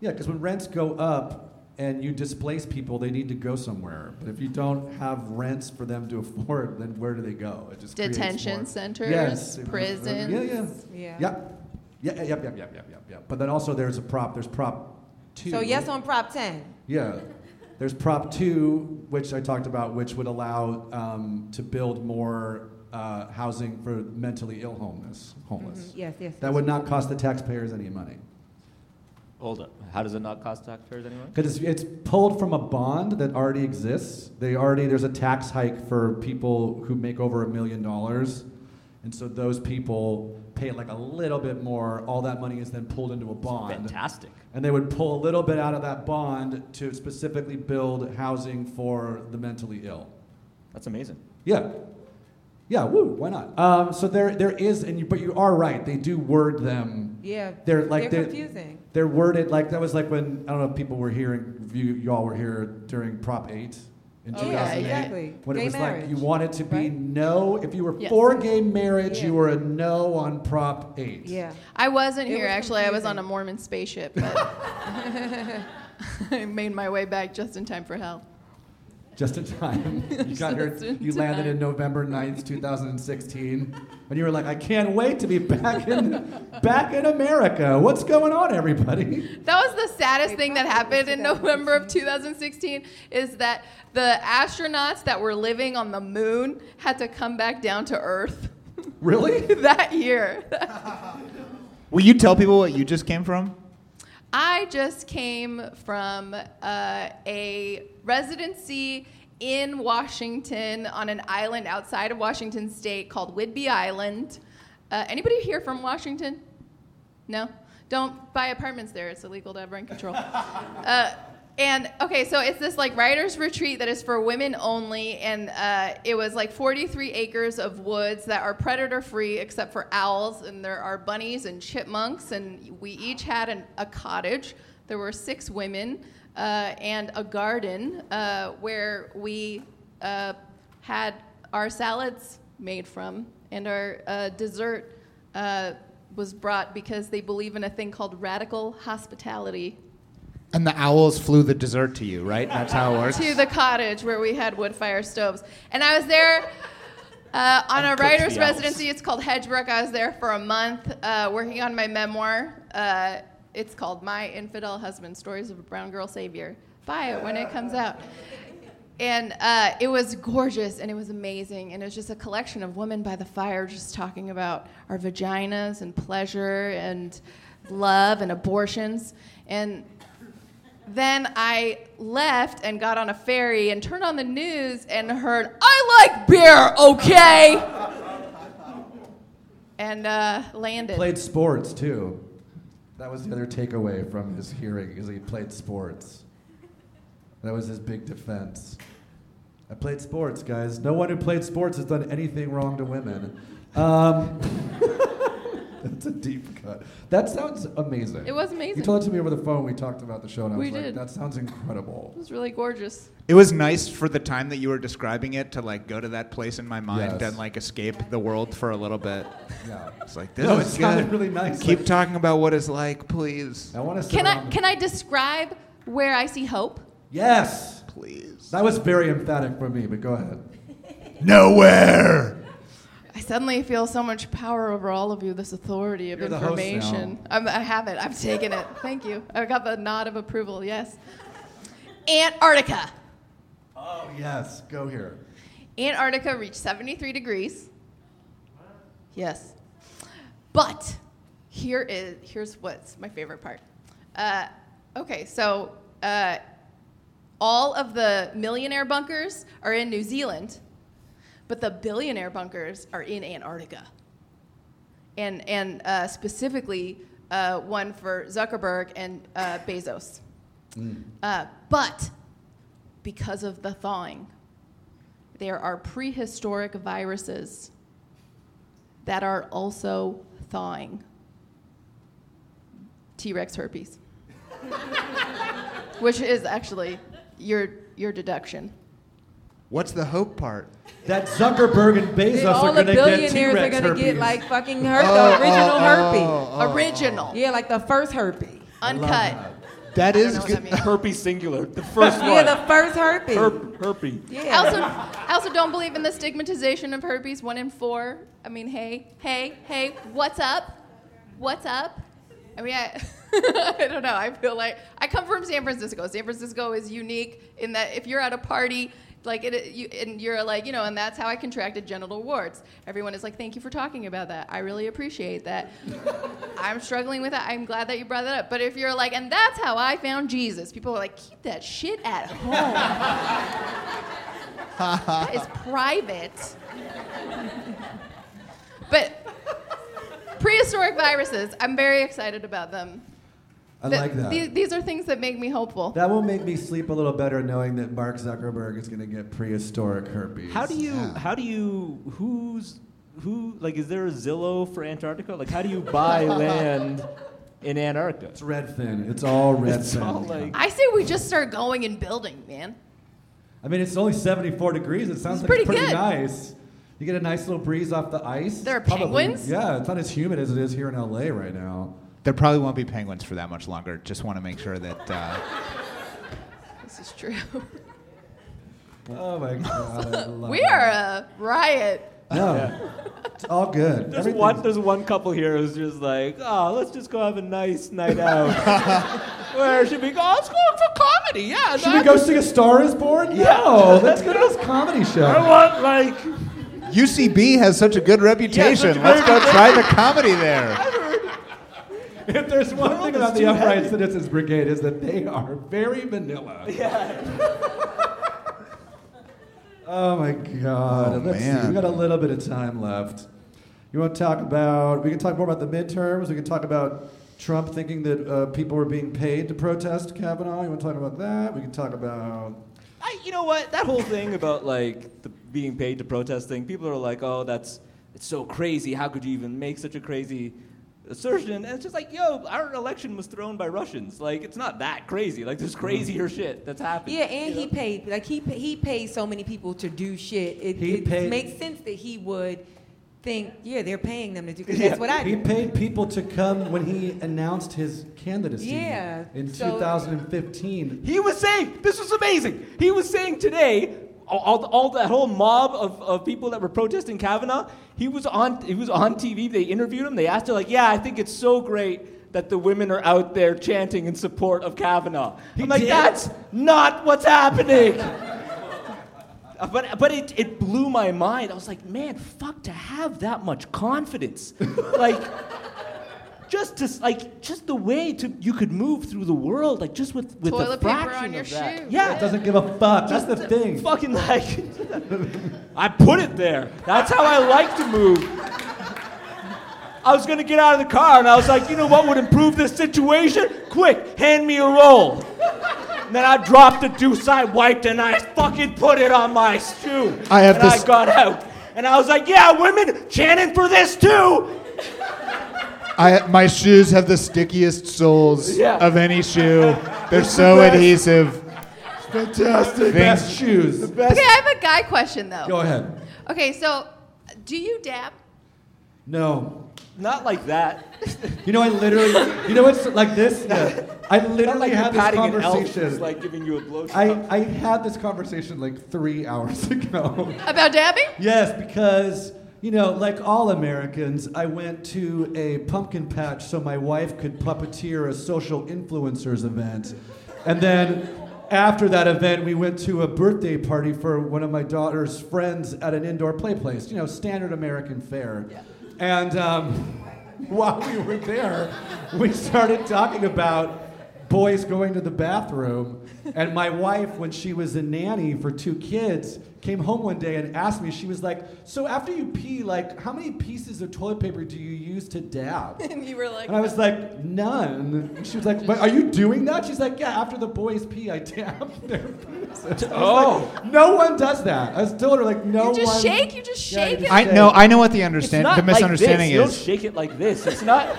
[SPEAKER 2] Yeah, because when rents go up and you displace people, they need to go somewhere. But if you don't have rents for them to afford, then where do they go? It just
[SPEAKER 10] Detention centers,
[SPEAKER 2] yes,
[SPEAKER 10] prisons.
[SPEAKER 2] Yeah, yeah,
[SPEAKER 8] Yeah.
[SPEAKER 2] Yep. Yeah, yep, yep, yep, yep, yep, yep. But then also there's a prop. There's prop two.
[SPEAKER 8] So yes on Prop 10.
[SPEAKER 2] Yeah. There's Prop 2, which I talked about, which would allow um, to build more uh, housing for mentally ill homeless. homeless.
[SPEAKER 8] Mhm. Yes, yes.
[SPEAKER 2] That would not cost the taxpayers any money.
[SPEAKER 9] Hold up. How does it not cost taxpayers any money?
[SPEAKER 2] Because it's, it's pulled from a bond that already exists. They already, there's a tax hike for people who make over a million dollars. And so those people pay like a little bit more. All that money is then pulled into a bond.
[SPEAKER 9] Fantastic.
[SPEAKER 2] And they would pull a little bit out of that bond to specifically build housing for the mentally ill.
[SPEAKER 9] That's amazing.
[SPEAKER 2] Yeah. Yeah, woo, why not? Um, so there, there is, and you, but you are right. They do word them.
[SPEAKER 8] Yeah,
[SPEAKER 2] They're like
[SPEAKER 8] they're
[SPEAKER 2] they're,
[SPEAKER 8] confusing.
[SPEAKER 2] They're worded like that was like when I don't know if people were hearing, if you, you all were here during Prop 8 in
[SPEAKER 8] Oh, yeah,
[SPEAKER 2] 2008.
[SPEAKER 8] exactly.
[SPEAKER 2] When
[SPEAKER 8] Gay
[SPEAKER 2] it was like you wanted to be
[SPEAKER 8] right?
[SPEAKER 2] no, if you were
[SPEAKER 10] Yes.
[SPEAKER 2] for gay marriage,
[SPEAKER 8] Yeah.
[SPEAKER 2] you were a no on Prop 8.
[SPEAKER 8] Yeah.
[SPEAKER 10] I wasn't
[SPEAKER 8] It
[SPEAKER 10] here
[SPEAKER 8] was
[SPEAKER 10] actually. I was on a Mormon spaceship, but I made my way back just in time for hell.
[SPEAKER 2] Just in time. You got here, you landed in November 9th, 2016. And you were like, I can't wait to be back in back in America. What's going on, everybody?
[SPEAKER 10] That was the saddest thing that happened in November of 2016 is that the astronauts that were living on the moon had to come back down to Earth
[SPEAKER 2] Really?
[SPEAKER 10] that year.
[SPEAKER 11] Will you tell people what you just came from?
[SPEAKER 10] I just came from uh, a residency in Washington on an island outside of Washington State called Whidbey Island. Uh, anybody here from Washington? No? Don't buy apartments there. It's illegal to have rent control. Uh, and okay, so it's this like writer's retreat that is for women only, and uh, it was like 43 acres of woods that are predator free except for owls, and there are bunnies and chipmunks, and we each had an, a cottage. There were six women uh, and a garden uh, where we uh, had our salads made from, and our uh, dessert uh, was brought because they believe in a thing called radical hospitality
[SPEAKER 11] And the owls flew the dessert to you, right? That's how it works.
[SPEAKER 10] to the cottage where we had wood fire stoves. And I was there uh, on a writer's
[SPEAKER 9] owls.
[SPEAKER 10] residency. It's called Hedgebrook. I was there for a month uh, working on my memoir. Uh, it's called My Infidel Husband Stories of a Brown Girl Savior. Buy it when it comes out. And uh, it was gorgeous and it was amazing. And it was just a collection of women by the fire just talking about our vaginas and pleasure and love and abortions. And then I left and got on a ferry and turned on the news and heard, I like beer, okay? and uh, landed.
[SPEAKER 2] Played sports too. That was the other takeaway from his hearing is he played sports. That was his big defense. I played sports, guys. No one who played sports has done anything wrong to women. Um, that's a deep cut. That sounds amazing.
[SPEAKER 10] It was amazing.
[SPEAKER 2] You told it to me over the phone. We talked about the show, and I
[SPEAKER 10] We
[SPEAKER 2] was like,
[SPEAKER 10] did.
[SPEAKER 2] "That sounds incredible."
[SPEAKER 10] It was really gorgeous.
[SPEAKER 11] It was nice for the time that you were describing it to like go to that place in my mind
[SPEAKER 2] Yes.
[SPEAKER 11] and like escape the world for a little bit.
[SPEAKER 2] Yeah.
[SPEAKER 11] It's like this
[SPEAKER 2] No,
[SPEAKER 11] is
[SPEAKER 2] it sounded
[SPEAKER 11] good.
[SPEAKER 2] really nice.
[SPEAKER 11] Keep
[SPEAKER 2] Like-
[SPEAKER 11] talking about what it's like, please.
[SPEAKER 2] I want to.
[SPEAKER 10] Can I can I describe where I see hope?
[SPEAKER 2] Yes.
[SPEAKER 11] Please.
[SPEAKER 2] That was very emphatic for me, but go ahead.
[SPEAKER 11] Nowhere.
[SPEAKER 10] I suddenly feel so much power over all of you. This authority of
[SPEAKER 2] You're the host now.
[SPEAKER 10] information. I'm, I have it. I've taken it. Thank you. I got the nod of approval. Yes. Antarctica.
[SPEAKER 2] Oh yes, go here.
[SPEAKER 10] Antarctica reached 73 degrees. Yes. But here is here's what's my favorite part. Uh, okay, so uh, all of the millionaire bunkers are in New Zealand, but the billionaire bunkers are in Antarctica. And and uh, specifically uh, one for Zuckerberg and uh, Bezos. Uh, but because of the thawing, there are prehistoric viruses that are also thawing. T Rex herpes. Which is actually your, your deduction.
[SPEAKER 11] What's the hope part?
[SPEAKER 2] That Zuckerberg and Bezos
[SPEAKER 8] all
[SPEAKER 2] are going to get
[SPEAKER 8] billionaires are
[SPEAKER 2] T-Rex
[SPEAKER 8] gonna get like fucking her,
[SPEAKER 11] Oh,
[SPEAKER 8] the oh, original
[SPEAKER 11] oh,
[SPEAKER 8] herpes.
[SPEAKER 11] Oh, oh, oh,
[SPEAKER 10] Original.
[SPEAKER 8] Yeah, like the first herpes.
[SPEAKER 10] Uncut.
[SPEAKER 11] That
[SPEAKER 10] I
[SPEAKER 11] is
[SPEAKER 10] don't know what
[SPEAKER 11] good.
[SPEAKER 10] that means.
[SPEAKER 9] Herpes singular. The first
[SPEAKER 8] Yeah, the first herpes.
[SPEAKER 9] Herp, herpes.
[SPEAKER 10] I
[SPEAKER 8] yeah.
[SPEAKER 10] also, I also don't believe in the stigmatization of herpes. One in four. I mean, hey, hey, hey, what's up? What's up? I mean, I, I don't know. I feel like I come from San Francisco. San Francisco is unique in that if you're at a party, like it, you, and you're like, you know, and that's how I contracted genital warts. Everyone is like, thank you for talking about that. I really appreciate that. I'm struggling with that. I'm glad that you brought that up. But if you're like, and that's how I found Jesus, people are like, keep that shit at home. that is private. but prehistoric viruses, I'm very excited about them.
[SPEAKER 2] I
[SPEAKER 10] Th-
[SPEAKER 2] like that.
[SPEAKER 10] These, these are things that make me hopeful.
[SPEAKER 2] That will make me sleep a little better knowing that Mark Zuckerberg is going to get prehistoric herpes.
[SPEAKER 9] How do you?
[SPEAKER 11] Yeah.
[SPEAKER 9] How do you? Who's? Who? Like, is there a Zillow for Antarctica? Like, how do you buy land in Antarctica?
[SPEAKER 2] It's Redfin. It's all Redfin.
[SPEAKER 9] It's like.
[SPEAKER 10] I say we just start going and building, man.
[SPEAKER 2] I mean, it's only 74 degrees. It sounds
[SPEAKER 10] It's
[SPEAKER 2] like it's
[SPEAKER 10] pretty
[SPEAKER 2] pretty
[SPEAKER 10] good.
[SPEAKER 2] nice. You get a nice little breeze off the ice.
[SPEAKER 10] There are
[SPEAKER 2] Probably-
[SPEAKER 10] penguins?
[SPEAKER 2] Yeah, it's not as humid as it is here in LA right now.
[SPEAKER 11] There probably won't be penguins for that much longer. Just want to make sure that. Uh,
[SPEAKER 10] This is true.
[SPEAKER 2] Oh my god.
[SPEAKER 10] We
[SPEAKER 2] it.
[SPEAKER 10] are a riot.
[SPEAKER 2] No, it's all good.
[SPEAKER 9] There's one. There's one couple here who's just like, oh, let's just go have a nice night out. Where should we go? Let's go for comedy. Yeah.
[SPEAKER 2] Should we go see A Star Is Born? No, let's go to this comedy show.
[SPEAKER 9] I
[SPEAKER 2] show.
[SPEAKER 9] want like.
[SPEAKER 11] UCB has such a good reputation.
[SPEAKER 9] such a
[SPEAKER 11] Let's go try the comedy there.
[SPEAKER 2] If there's one thing about the Upright
[SPEAKER 9] heavy.
[SPEAKER 2] Citizens Brigade is that they are very vanilla. Yeah. Oh my God!
[SPEAKER 11] Oh,
[SPEAKER 2] Let's see.
[SPEAKER 11] man.
[SPEAKER 2] We got a little bit of time left. You want to talk about? We can talk more about the midterms. We can talk about Trump thinking that uh, people were being paid to protest Kavanaugh. You want to talk about that? We can talk about.
[SPEAKER 9] I, you know what? That whole thing about like the being paid to protest thing. People are like, oh, that's it's so crazy. How could you even make such a crazy assertion? And it's just like, yo, our election was thrown by Russians. Like, it's not that crazy. Like, there's mm-hmm. crazier shit that's happened.
[SPEAKER 8] Yeah, and he
[SPEAKER 9] know?
[SPEAKER 8] paid like he he paid so many people to do shit. It,
[SPEAKER 2] He
[SPEAKER 8] it
[SPEAKER 2] paid-
[SPEAKER 8] makes sense that he would think, yeah, they're paying them to do. Cause
[SPEAKER 9] Yeah.
[SPEAKER 8] that's what I
[SPEAKER 2] He
[SPEAKER 8] do.
[SPEAKER 2] paid people to come when he announced his candidacy
[SPEAKER 8] Yeah,
[SPEAKER 2] in
[SPEAKER 8] so-
[SPEAKER 2] 2015.
[SPEAKER 9] He was saying, this was amazing. He was saying today, all, all, that whole mob of, of people that were protesting Kavanaugh, he was on he was on TV. They interviewed him. They asked her like, yeah, I think it's so great that the women are out there chanting in support of Kavanaugh. I'm like,
[SPEAKER 2] did?
[SPEAKER 9] that's not what's happening. But, but it, it blew my mind. I was like, man, fuck to have that much confidence. like, just to like just the way to you could move through the world, like just with with
[SPEAKER 10] Toilet
[SPEAKER 9] the
[SPEAKER 10] paper
[SPEAKER 9] fraction
[SPEAKER 10] on your
[SPEAKER 9] of that.
[SPEAKER 10] shoe.
[SPEAKER 9] Yeah,
[SPEAKER 2] It doesn't give a fuck. That's
[SPEAKER 9] just
[SPEAKER 2] the thing.
[SPEAKER 9] Fucking like, I put it there. That's how I like to move. I was gonna get out of the car and I was like, you know what would improve this situation? Quick, hand me a roll. And then I dropped the deuce, I wiped, and I fucking put it on my shoe.
[SPEAKER 11] I have
[SPEAKER 9] and
[SPEAKER 11] this-
[SPEAKER 9] I got out. And I was like, yeah, women chanting for this too.
[SPEAKER 11] I, my shoes have the stickiest soles
[SPEAKER 9] Yeah.
[SPEAKER 11] of any shoe. They're so adhesive.
[SPEAKER 2] Fantastic.
[SPEAKER 11] Things-
[SPEAKER 2] Best shoes. The best.
[SPEAKER 10] Okay, I have a guy question though.
[SPEAKER 2] Go ahead.
[SPEAKER 10] Okay, so do you dab?
[SPEAKER 2] No.
[SPEAKER 9] Not like that.
[SPEAKER 2] You know, I literally, you know what's like this? Yeah. I literally
[SPEAKER 9] like you're
[SPEAKER 2] had this
[SPEAKER 9] patting an elf
[SPEAKER 2] conversation.
[SPEAKER 9] who's like giving you a blowjob.
[SPEAKER 2] I, I had this conversation like three hours ago.
[SPEAKER 10] About dabbing?
[SPEAKER 2] yes, because, you know, like all Americans, I went to a pumpkin patch so my wife could puppeteer a social influencers event. And then after that event, we went to a birthday party for one of my daughter's friends at an indoor play place, you know, standard American fare. And um, while we were there, we started talking about boys going to the bathroom. And my wife, when she was a nanny for two kids, came home one day and asked me, she was like, So after you pee, like, how many pieces of toilet paper do you use to dab?
[SPEAKER 10] And you were like,
[SPEAKER 2] And I was like, None. And she was like, But are you doing that? She's like, Yeah, after the boys pee, I dab their penises.
[SPEAKER 9] Oh.
[SPEAKER 2] like, no one does that. I was told her, like, no one.
[SPEAKER 10] you just
[SPEAKER 2] one.
[SPEAKER 10] shake, you just
[SPEAKER 2] Yeah, you
[SPEAKER 10] shake
[SPEAKER 2] just
[SPEAKER 10] it.
[SPEAKER 11] I know. I know what the
[SPEAKER 9] It's
[SPEAKER 11] understand.
[SPEAKER 9] not
[SPEAKER 11] The misunderstanding
[SPEAKER 9] like this.
[SPEAKER 11] is.
[SPEAKER 9] You don't shake it like this. It's not.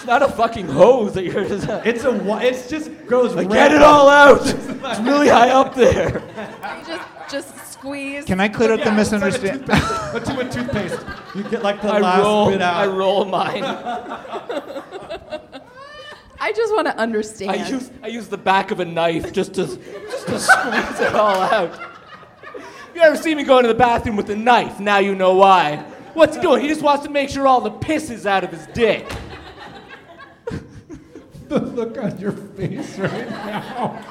[SPEAKER 9] It's not a fucking hose that you're just.
[SPEAKER 2] It's a. wa- It's just goes.
[SPEAKER 9] Like, get it all out. It's really high up there.
[SPEAKER 10] You just just squeeze.
[SPEAKER 11] Can I clear up the
[SPEAKER 2] Yeah, it's like a
[SPEAKER 11] misunderstanding?
[SPEAKER 2] toothpaste. But to with toothpaste, you get like the
[SPEAKER 9] I
[SPEAKER 2] last
[SPEAKER 9] roll.
[SPEAKER 2] bit out.
[SPEAKER 9] I roll mine.
[SPEAKER 10] I just want to understand.
[SPEAKER 9] I use I use the back of a knife just to just to squeeze it all out. You ever see me going to the bathroom with a knife, now you know why. What's he doing? He just wants to make sure all the piss is out of his dick.
[SPEAKER 2] The look on your face right now.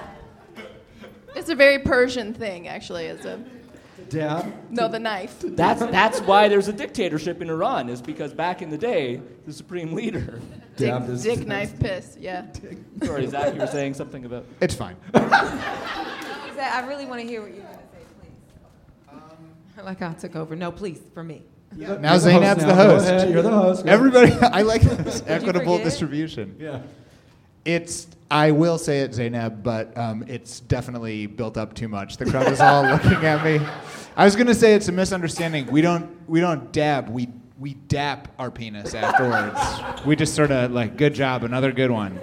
[SPEAKER 10] It's a very Persian thing, actually. It's a
[SPEAKER 2] Dab.
[SPEAKER 10] no, the knife.
[SPEAKER 9] That's that's why there's a dictatorship in Iran, is because back in the day, the supreme leader.
[SPEAKER 10] Dick,
[SPEAKER 2] Dab is-
[SPEAKER 10] dick knife piss. Yeah.
[SPEAKER 9] Sorry, Zach, you were saying something about.
[SPEAKER 11] It's fine.
[SPEAKER 8] I really want to hear what you're going to say, please. like I took over. No, please, for me.
[SPEAKER 11] Now
[SPEAKER 2] You're the host
[SPEAKER 11] Zainab's the host.
[SPEAKER 2] You're the host.
[SPEAKER 11] Everybody, I like this equitable distribution.
[SPEAKER 2] Yeah.
[SPEAKER 11] It's. I will say it, Zainab, but um, it's definitely built up too much. The crowd is all looking at me. I was gonna say it's a misunderstanding. We don't. We don't dab. We we dap our penis afterwards. we just sort of like, good job, another good one.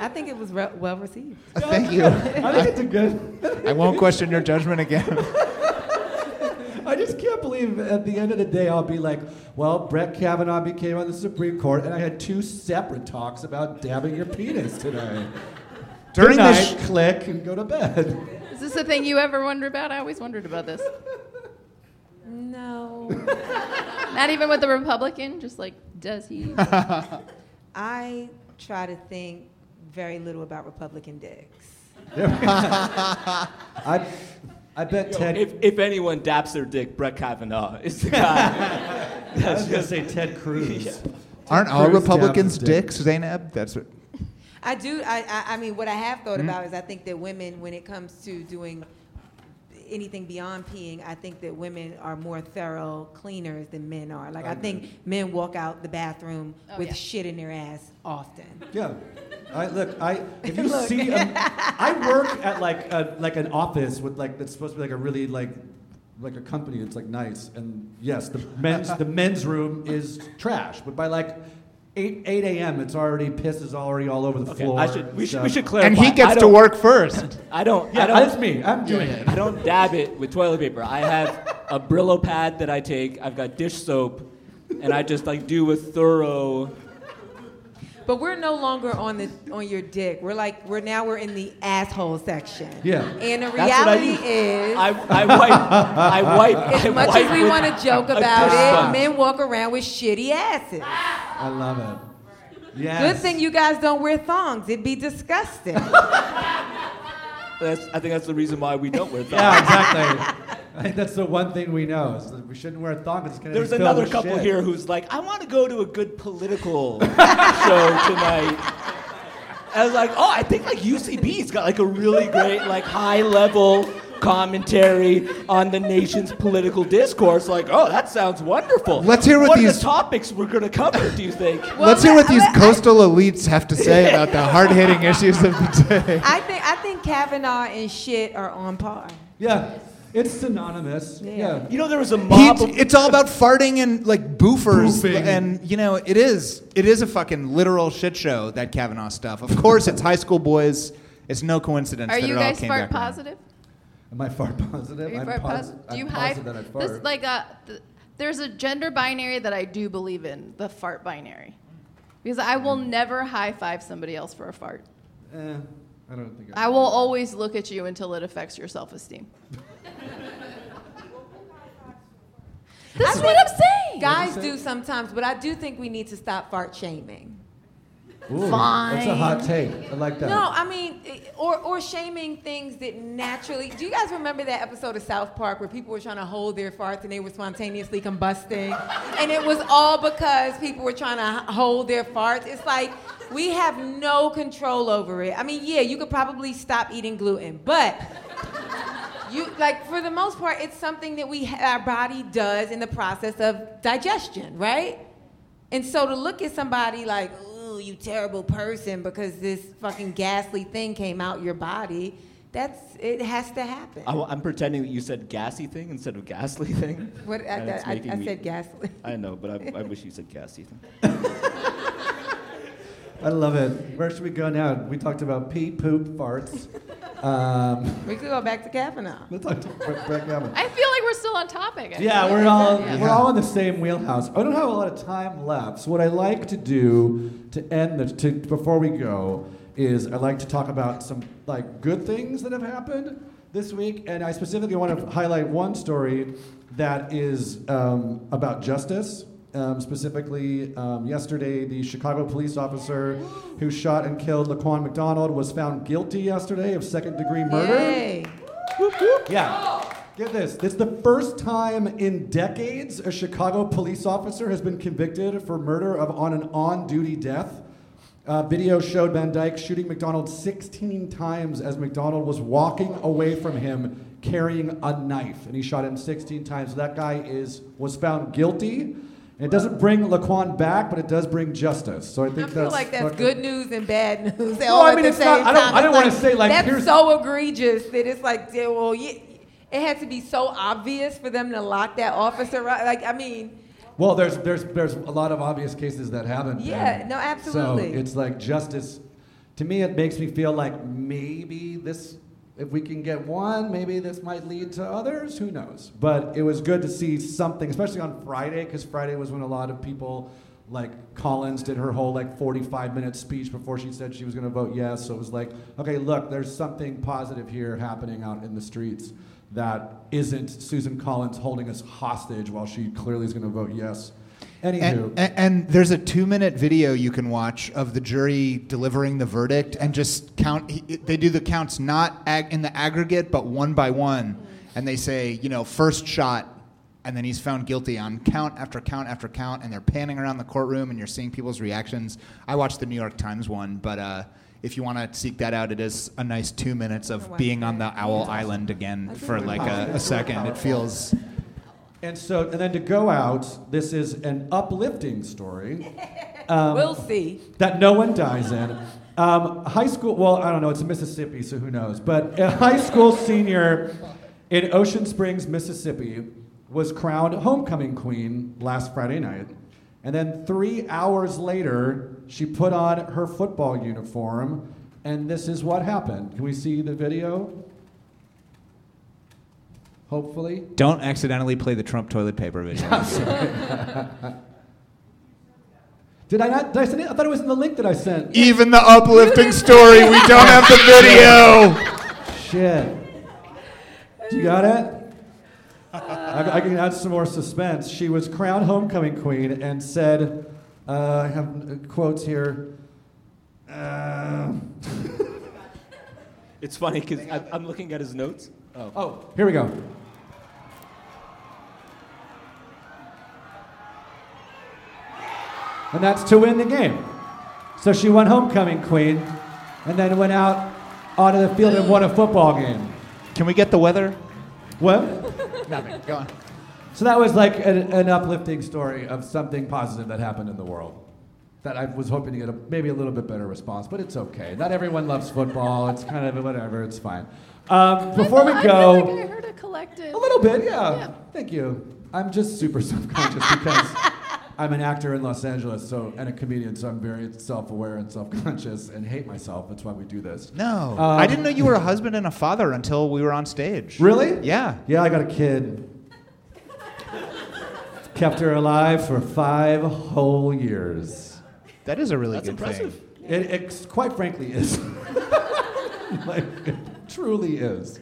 [SPEAKER 8] I think it was re- well received.
[SPEAKER 11] Thank you.
[SPEAKER 2] I think it's a good.
[SPEAKER 11] I won't question your judgment again.
[SPEAKER 2] I just can't believe at the end of the day I'll be like, well, Brett Kavanaugh became on the Supreme Court, and I had two separate talks about dabbing your penis today.
[SPEAKER 11] During
[SPEAKER 2] Good
[SPEAKER 11] this
[SPEAKER 2] click, and go to bed.
[SPEAKER 10] Is this a thing you ever wonder about? I always wondered about this.
[SPEAKER 8] No.
[SPEAKER 10] Not even with the Republican. Just like, does he?
[SPEAKER 8] I try to think very little about Republican dicks.
[SPEAKER 2] I, I bet Ted.
[SPEAKER 9] If, if anyone daps their dick, Brett Kavanaugh is the guy.
[SPEAKER 2] I was gonna say Ted Cruz.
[SPEAKER 11] Aren't all
[SPEAKER 2] Cruz
[SPEAKER 11] Republicans
[SPEAKER 2] dabs his dick.
[SPEAKER 11] dicks, Zainab? That's what.
[SPEAKER 8] I do. I, I, I mean, what I have thought hmm? about is I think that women, when it comes to doing anything beyond peeing, I think that women are more thorough cleaners than men are. Like, I think men walk out the bathroom
[SPEAKER 10] Oh,
[SPEAKER 8] with
[SPEAKER 10] yeah.
[SPEAKER 8] shit in their ass often.
[SPEAKER 2] Yeah. I look. I if you see, a, I work at like a, like an office with like that's supposed to be like a really like like a company. It's like nice, and yes, the men's the men's room is trash. But by like eight eight a.m., it's already piss is already all over the
[SPEAKER 9] Okay,
[SPEAKER 2] floor.
[SPEAKER 9] I should, we, should, we should clarify.
[SPEAKER 11] And he gets to work first.
[SPEAKER 9] I don't.
[SPEAKER 2] Yeah,
[SPEAKER 9] I don't.
[SPEAKER 2] that's me. I'm doing it.
[SPEAKER 9] I don't dab it with toilet paper. I have a Brillo pad that I take. I've got dish soap, and I just like do a thorough.
[SPEAKER 8] But we're no longer on the on your dick. We're like we're now we're in the asshole section.
[SPEAKER 2] Yeah.
[SPEAKER 8] And the
[SPEAKER 9] what I
[SPEAKER 8] reality is,
[SPEAKER 9] I, I wipe. I wipe.
[SPEAKER 8] as
[SPEAKER 9] I
[SPEAKER 8] much
[SPEAKER 9] wipe
[SPEAKER 8] as we want to joke about it, men walk around with shitty asses.
[SPEAKER 2] I love it. Yes.
[SPEAKER 8] Good thing you guys don't wear thongs. It'd be disgusting.
[SPEAKER 9] That's, I think that's the reason why we don't wear thongs.
[SPEAKER 2] Yeah, exactly. I think that's the one thing we know is that we shouldn't wear a thong. 'cause It's gonna
[SPEAKER 9] There's
[SPEAKER 2] be
[SPEAKER 9] another
[SPEAKER 2] with
[SPEAKER 9] couple
[SPEAKER 2] shit.
[SPEAKER 9] here who's like, I want to go to a good political show tonight. I was like, oh, I think like UCB's got like a really great like high level
[SPEAKER 4] commentary on the nation's political discourse. Like, oh, that sounds wonderful.
[SPEAKER 11] Let's hear what
[SPEAKER 4] what are
[SPEAKER 11] these-
[SPEAKER 4] the topics we're going to cover. Do you think?
[SPEAKER 11] Let's hear what these coastal elites have to say about the hard-hitting issues of the day.
[SPEAKER 8] I think I think Kavanaugh and shit are on par.
[SPEAKER 2] Yeah, it's synonymous. Yeah.
[SPEAKER 4] You know, there was a mob. of,
[SPEAKER 11] it's all about farting and like boofers,
[SPEAKER 2] Boofing.
[SPEAKER 11] and you know it is. It is a fucking literal shit show. That Kavanaugh stuff. Of course, it's high school boys. It's no coincidence
[SPEAKER 10] Are
[SPEAKER 11] that
[SPEAKER 10] you
[SPEAKER 11] it all
[SPEAKER 10] guys
[SPEAKER 11] came
[SPEAKER 10] fart
[SPEAKER 11] back around.
[SPEAKER 10] positive?
[SPEAKER 2] Am I fart positive?
[SPEAKER 10] Are you
[SPEAKER 2] I'm
[SPEAKER 10] fart
[SPEAKER 2] pos-
[SPEAKER 10] positive? Do
[SPEAKER 2] I'm
[SPEAKER 10] you hide
[SPEAKER 2] positive that I
[SPEAKER 10] this? Like, uh, th- there's a gender binary that I do believe in, the fart binary, because I will never high five somebody else for a fart.
[SPEAKER 2] Eh, I don't think
[SPEAKER 10] I will always look at you until it affects your self esteem. That's what I'm saying.
[SPEAKER 8] Guys do sometimes, but I do think we need to stop fart shaming.
[SPEAKER 2] Ooh, That's a hot take. I like that.
[SPEAKER 8] No, I mean, or or shaming things that naturally. Do you guys remember that episode of South Park where people were trying to hold their farts and they were spontaneously combusting, and it was all because people were trying to hold their farts? It's like we have no control over it. I mean, yeah, you could probably stop eating gluten, but you like for the most part, it's something that we our body does in the process of digestion, right? And so to look at somebody like, "Ooh, you terrible person," because this fucking ghastly thing came out your body, that's it has to happen.
[SPEAKER 4] I, am pretending that you said gassy thing instead of ghastly thing.
[SPEAKER 8] What I, I, I, I said ghastly.
[SPEAKER 4] I know, but I, I wish you said gassy thing.
[SPEAKER 2] I love it. Where should we go now? We talked about pee, poop, farts. Um,
[SPEAKER 8] We could go back to Kavanaugh.
[SPEAKER 2] let's talk to Brett- Brett Kavanaugh.
[SPEAKER 10] I feel like we're still on topic. I
[SPEAKER 2] Yeah,
[SPEAKER 10] feel
[SPEAKER 2] we're
[SPEAKER 10] like-
[SPEAKER 2] all
[SPEAKER 10] Yeah.
[SPEAKER 2] we're all in the same wheelhouse. I don't have a lot of time left, so what I like to do to end the to before we go is I like to talk about some like good things that have happened this week, and I specifically want to highlight one story that is um, about justice. Um, specifically, um, yesterday, the Chicago police officer who shot and killed Laquan McDonald was found guilty yesterday of second degree murder.
[SPEAKER 8] Yay.
[SPEAKER 2] Yeah. Get this. It's the first time in decades a Chicago police officer has been convicted for murder of on an on-duty death. Uh, video showed Van Dyke shooting McDonald 16 times as McDonald was walking away from him carrying a knife, and he shot him 16 times. That guy is was found guilty. It doesn't bring Laquan back, but it does bring justice. So I think
[SPEAKER 8] I feel
[SPEAKER 2] that's
[SPEAKER 8] like that's
[SPEAKER 2] fucking-
[SPEAKER 8] good news and bad news.
[SPEAKER 2] Well,
[SPEAKER 8] all
[SPEAKER 2] I mean, it's not- I don't-
[SPEAKER 8] time.
[SPEAKER 2] I don't wanna say, like,
[SPEAKER 8] that's
[SPEAKER 2] here's-
[SPEAKER 8] so egregious that it's like, yeah, well, yeah, it had to be so obvious for them to lock that officer. Right? Like, I mean,
[SPEAKER 2] Well, there's there's there's a lot of obvious cases that haven't.
[SPEAKER 8] Yeah, no, absolutely.
[SPEAKER 2] So it's like justice. To me, it makes me feel like maybe this, if we can get one, maybe this might lead to others. Who knows? But it was good to see something, especially on Friday, because Friday was when a lot of people, like Collins, did her whole like 45 minute speech before she said she was going to vote yes. So it was like, okay, look, there's something positive here happening out in the streets that isn't Susan Collins holding us hostage while she clearly is going to vote yes. Anywho,
[SPEAKER 11] And, and, and there's a two minute video you can watch of the jury delivering the verdict and just count. he- They do the counts not ag- in the aggregate, but one by one. And they say, you know, first shot, and then he's found guilty on count after count after count. And they're panning around the courtroom and you're seeing people's reactions. I watched the New York Times one, but uh, if you want to seek that out, it is a nice two minutes of being on the Owl Island again for like a, a second. It feels.
[SPEAKER 2] And so, and then to go out, this is an uplifting story. Um,
[SPEAKER 8] we'll see.
[SPEAKER 2] That no one dies in. Um, high school, well, I don't know, it's in Mississippi, so who knows. But a high school senior in Ocean Springs, Mississippi, was crowned homecoming queen last Friday night. And then three hours later, she put on her football uniform, and this is what happened. Can we see the video? Hopefully.
[SPEAKER 11] Don't accidentally play the Trump toilet paper video.
[SPEAKER 2] Did I not? Did I send it? I thought it was in the link that I sent.
[SPEAKER 11] Even the uplifting story, we don't have the video.
[SPEAKER 2] Shit. Do you got it? I, I can add some more suspense. She was crowned homecoming queen and said, uh, I have uh, quotes here. Uh,
[SPEAKER 4] It's funny because I'm looking at his notes. Oh.
[SPEAKER 2] oh, here we go. And that's to win the game. So she won homecoming queen and then went out onto the field and won a football game.
[SPEAKER 11] Can we get the weather?
[SPEAKER 2] What?
[SPEAKER 11] Nothing. Go on.
[SPEAKER 2] So that was like an, an uplifting story of something positive that happened in the world. That I was hoping to get a, maybe a little bit better response, but it's okay. Not everyone loves football. It's kind of whatever. It's fine. Um, before we
[SPEAKER 10] I
[SPEAKER 2] go,
[SPEAKER 10] feel like I heard a collective.
[SPEAKER 2] a little bit, yeah. Thank you. I'm just super self-conscious because I'm an actor in Los Angeles, so and a comedian, so I'm very self-aware and self-conscious and hate myself. That's why we do this.
[SPEAKER 11] No.
[SPEAKER 2] Um,
[SPEAKER 11] I didn't know you were a husband and a father until we were on stage.
[SPEAKER 2] Really?
[SPEAKER 11] Yeah.
[SPEAKER 2] Yeah, I got a kid. Kept her alive for five whole years.
[SPEAKER 11] That is a really
[SPEAKER 9] That's
[SPEAKER 11] good
[SPEAKER 9] impressive.
[SPEAKER 11] thing.
[SPEAKER 2] It, it quite frankly is. like, it truly is.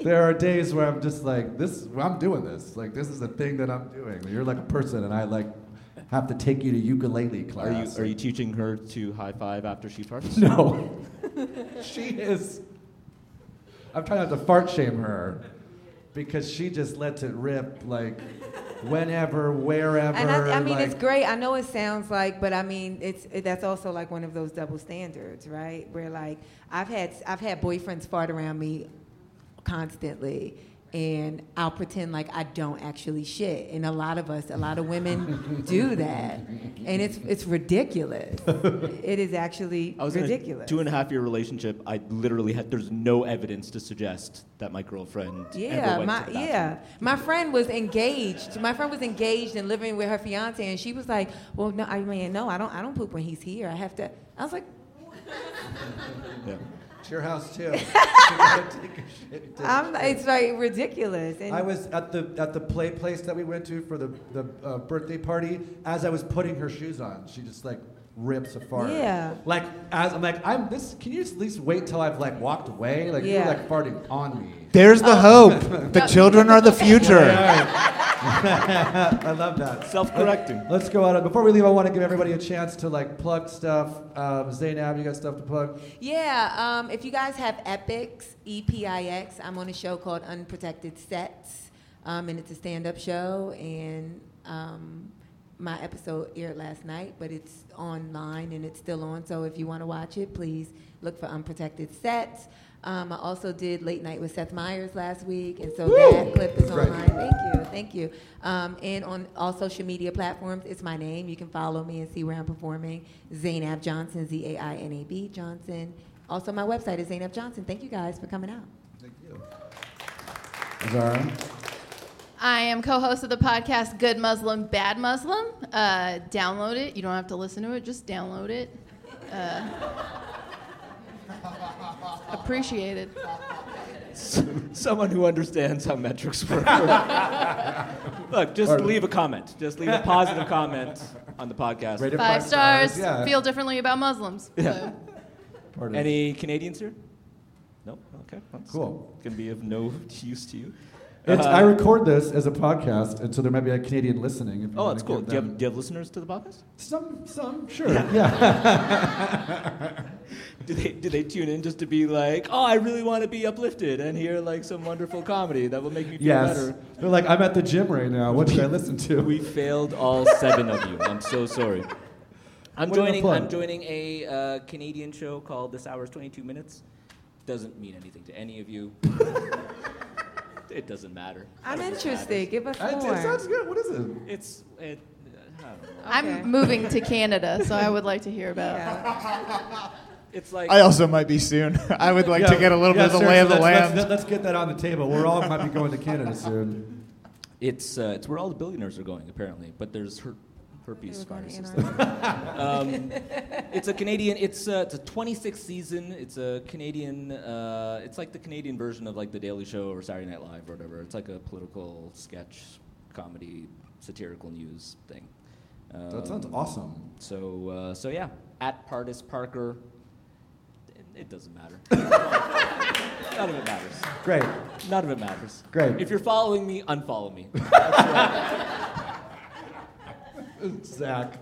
[SPEAKER 2] There are days where I'm just like, this. I'm doing this. Like, this is the thing that I'm doing. You're like a person, and I like have to take you to ukulele
[SPEAKER 9] Are you
[SPEAKER 2] class.
[SPEAKER 9] are you teaching her to high five after she farts?
[SPEAKER 2] No. she is. I'm trying not to fart shame her because she just lets it rip like whenever, wherever.
[SPEAKER 8] And I, I mean,
[SPEAKER 2] like,
[SPEAKER 8] it's great. I know it sounds like, but I mean, it's it, that's also like one of those double standards, right? Where like I've had I've had boyfriends fart around me constantly, and I'll pretend like I don't actually shit. And a lot of us, a lot of women, do that, and it's it's ridiculous. it is actually
[SPEAKER 9] I was in
[SPEAKER 8] ridiculous.
[SPEAKER 9] a two and a half year relationship. I literally had there's no evidence to suggest that my girlfriend
[SPEAKER 8] Yeah,
[SPEAKER 9] ever went
[SPEAKER 8] my
[SPEAKER 9] to the
[SPEAKER 8] yeah. My friend was engaged. My friend was engaged and living with her fiance, and she was like, "Well, no, I mean, no, I don't, I don't poop when he's here. I have to." I was like,
[SPEAKER 9] Yeah.
[SPEAKER 2] It's your house too. You gotta take a shit, take a
[SPEAKER 8] "I'm." It's like ridiculous. And
[SPEAKER 2] I was at the at the play place that we went to for the the uh, birthday party. As I was putting her shoes on, she just like rips a fart.
[SPEAKER 8] Yeah.
[SPEAKER 2] Like as I'm like I'm this. Can you at least wait till I've like walked away? Like
[SPEAKER 8] Yeah.
[SPEAKER 2] you're like farting on me.
[SPEAKER 11] There's the
[SPEAKER 8] Oh.
[SPEAKER 11] hope. The children are the future.
[SPEAKER 2] I love that.
[SPEAKER 9] Self-correcting.
[SPEAKER 2] Let's go out. Before we leave, I want to give everybody a chance to like plug stuff. Um, Zainab, you got stuff to plug?
[SPEAKER 8] Yeah, um, if you guys have Epix, E P I X, I'm on a show called Unprotected Sets, um, and it's a stand-up show, and um, my episode aired last night, but it's online and it's still on. So if you want to watch it, please look for Unprotected Sets. Um, I also did Late Night with Seth Meyers last week, and so that clip is
[SPEAKER 2] Great.
[SPEAKER 8] online. Thank you, thank you. Um, and on all social media platforms, it's my name. You can follow me and see where I'm performing. Zainab Johnson, Z A I N A B Johnson. Also, my website is Zainab Johnson. Thank you guys for coming out.
[SPEAKER 2] Thank you. Zahra?
[SPEAKER 10] I am co-host of the podcast Good Muslim, Bad Muslim. Uh, download it. You don't have to listen to it. Just download it. Uh, appreciate it.
[SPEAKER 9] Someone who understands how metrics work. Look, just
[SPEAKER 2] Or-
[SPEAKER 9] leave a comment. Just leave a positive comment on the podcast.
[SPEAKER 2] Rate it
[SPEAKER 10] Five stars.
[SPEAKER 2] Yeah.
[SPEAKER 10] Feel differently about Muslims. So.
[SPEAKER 9] Any Canadians here? No. Okay. That's
[SPEAKER 2] Cool.
[SPEAKER 9] Gonna be of no use to you.
[SPEAKER 2] It's,
[SPEAKER 9] Uh,
[SPEAKER 2] I record this as a podcast, and so there might be a Canadian listening. If you
[SPEAKER 9] Oh,
[SPEAKER 2] wanna
[SPEAKER 9] that's cool.
[SPEAKER 2] give
[SPEAKER 9] Do you, have, do you have listeners to the podcast?
[SPEAKER 2] Some, some, sure. Yeah.
[SPEAKER 9] Do they do they tune in just to be like, oh, I really want to be uplifted and hear like some wonderful comedy that will make me feel
[SPEAKER 2] yes.
[SPEAKER 9] better?
[SPEAKER 2] They're like, I'm at the gym right now. What should I listen to?
[SPEAKER 9] We failed all seven of you. I'm so sorry. I'm
[SPEAKER 2] What
[SPEAKER 9] joining. I'm joining a uh, Canadian show called This Hour is 22 Minutes. Doesn't mean anything to any of you. It doesn't matter.
[SPEAKER 8] I'm
[SPEAKER 9] None of this
[SPEAKER 8] interested.
[SPEAKER 9] matters.
[SPEAKER 8] Give us
[SPEAKER 2] It,
[SPEAKER 8] more.
[SPEAKER 2] it sounds good. What is it?
[SPEAKER 9] It's it. I don't know.
[SPEAKER 8] Okay.
[SPEAKER 10] I'm moving to Canada, so I would like to hear about.
[SPEAKER 8] Yeah.
[SPEAKER 9] It's like
[SPEAKER 11] I also might be soon. I would like to
[SPEAKER 2] Yeah,
[SPEAKER 11] get a little
[SPEAKER 2] yeah,
[SPEAKER 11] bit of the lay of the
[SPEAKER 2] seriously, let's,
[SPEAKER 11] land.
[SPEAKER 2] Let's, let's get that on the table. We're all might be going to Canada soon.
[SPEAKER 9] it's uh, it's where all the billionaires are going apparently, but there's her, herpes
[SPEAKER 8] They were going to
[SPEAKER 9] viruses um, it's a Canadian. It's a, it's a 26th season. It's a Canadian. Uh, it's like the Canadian version of like The Daily Show or Saturday Night Live or whatever. It's like a political sketch, comedy, satirical news thing. Um,
[SPEAKER 2] That sounds awesome.
[SPEAKER 9] So uh, so yeah, at Pardis Parker. It, it doesn't matter. None of it matters.
[SPEAKER 2] Great.
[SPEAKER 9] None of it matters.
[SPEAKER 2] Great.
[SPEAKER 9] If you're following me, unfollow me.
[SPEAKER 2] Zach.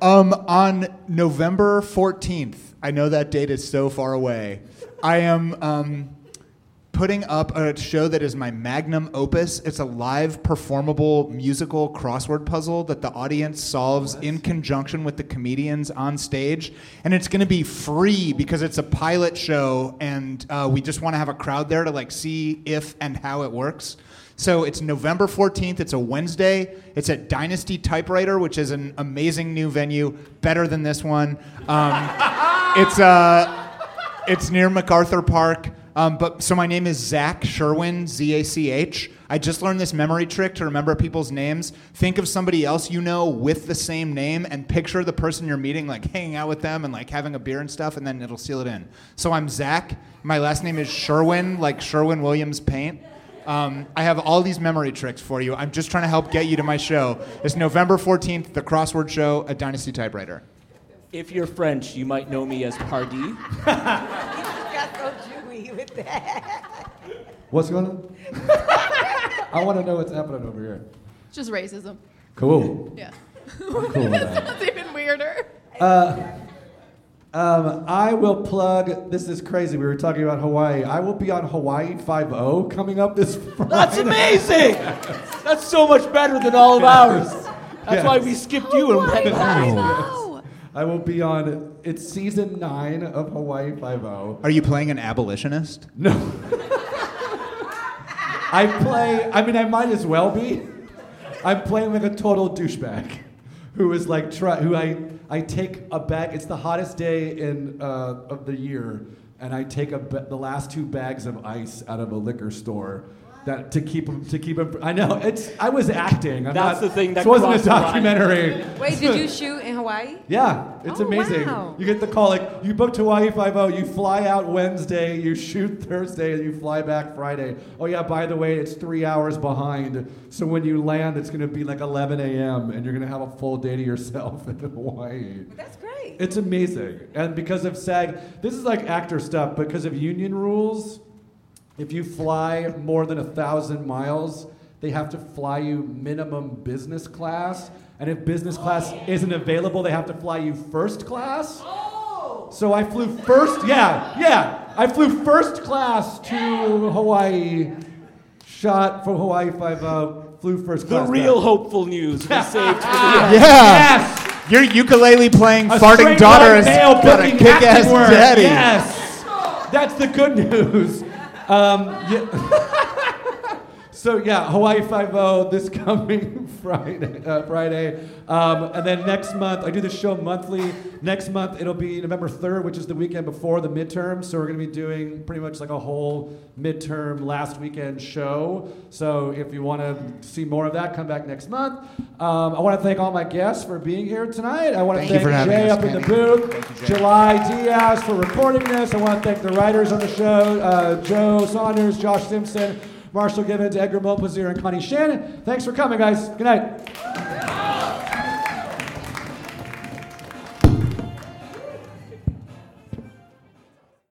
[SPEAKER 11] Um, on November 14th, I know that date is so far away. I am um, putting up a show that is my magnum opus. It's a live performable musical crossword puzzle that the audience solves in conjunction with the comedians on stage. And it's going to be free because it's a pilot show and uh, we just want to have a crowd there to like see if and how it works. So it's November 14th. It's a Wednesday. It's at Dynasty Typewriter, which is an amazing new venue, better than this one. Um, it's uh, it's near MacArthur Park. Um, but so my name is Zach Sherwin, Z A C H. I just learned this memory trick to remember people's names. Think of somebody else you know with the same name and picture the person you're meeting, like hanging out with them and like having a beer and stuff, and then it'll seal it in. So I'm Zach. My last name is Sherwin, like Sherwin Williams Paint. Um, I have all these memory tricks for you. I'm just trying to help get you to my show. It's November 14th, the Crossword Show at Dynasty Typewriter.
[SPEAKER 4] If you're French, you might know me as Pardee.
[SPEAKER 8] got so Jewy with that.
[SPEAKER 2] What's going on? I want to know what's happening over here.
[SPEAKER 10] It's just racism.
[SPEAKER 2] Cool.
[SPEAKER 10] Yeah.
[SPEAKER 2] cool with that.
[SPEAKER 10] That's even weirder.
[SPEAKER 2] Uh, um, I will plug. This is crazy. We were talking about Hawaii. I will be on Hawaii Five O coming up this Friday.
[SPEAKER 4] That's amazing! That's so much better than all of ours. That's why we skipped you and went back.
[SPEAKER 2] I will be on. It's season nine of Hawaii Five O.
[SPEAKER 11] Are you playing an abolitionist?
[SPEAKER 2] No. I play. I mean, I might as well be. I'm playing like a total douchebag, who is like try. Who I I take a bag. It's the hottest day in uh, of the year, and I take a the last two bags of ice out of a liquor store. That to keep 'em- to keep 'em- I know it's. I was acting. I'm
[SPEAKER 4] That's
[SPEAKER 2] not,
[SPEAKER 4] the thing that
[SPEAKER 2] This wasn't a
[SPEAKER 4] crossed the line.
[SPEAKER 2] documentary.
[SPEAKER 8] Wait, did you shoot in Hawaii?
[SPEAKER 2] Yeah, oh, it's
[SPEAKER 8] Oh,
[SPEAKER 2] amazing.
[SPEAKER 8] wow.
[SPEAKER 2] You get the call like you booked Hawaii Five O. You fly out Wednesday, you shoot Thursday, and you fly back Friday. Oh yeah, by the way, it's three hours behind. So when you land, it's gonna be like 11 a.m. and you're gonna have a full day to yourself in Hawaii.
[SPEAKER 8] That's great.
[SPEAKER 2] It's amazing, and because of SAG, this is like actor stuff. Because of union rules, if you fly more than a thousand miles, they have to fly you minimum business class. And if business class oh, isn't available, they have to fly you first class. Oh. So I flew first, yeah, yeah. I flew first class to Hawaii, shot from Hawaii 5 flew first class.
[SPEAKER 4] The real
[SPEAKER 2] back.
[SPEAKER 4] hopeful news we saved for the end.
[SPEAKER 11] Yeah.
[SPEAKER 2] Yes!
[SPEAKER 11] Your ukulele playing
[SPEAKER 2] A
[SPEAKER 11] farting daughter
[SPEAKER 2] white
[SPEAKER 11] has got a kick ass
[SPEAKER 2] work.
[SPEAKER 11] daddy.
[SPEAKER 2] Yes, that's the good news. Um, yeah. so yeah, Hawaii Five O this coming Friday. Uh, Friday, um, and then next month I do the show monthly. Next month it'll be November third, which is the weekend before the midterm. So we're gonna be doing pretty much like a whole midterm last weekend show. So if you want to see more of that, come back next month. Um, I want to thank all my guests for being here tonight. I want to
[SPEAKER 11] Thank
[SPEAKER 2] thank Jay
[SPEAKER 11] us,
[SPEAKER 2] up in the booth,
[SPEAKER 11] you.
[SPEAKER 2] July Diaz for recording this. I want to thank the writers on the show, uh, Joe Saunders, Josh Simpson, Marshall Gibbons, Edgar Mopazier, and Connie Shannon. Thanks for coming, guys. Good night.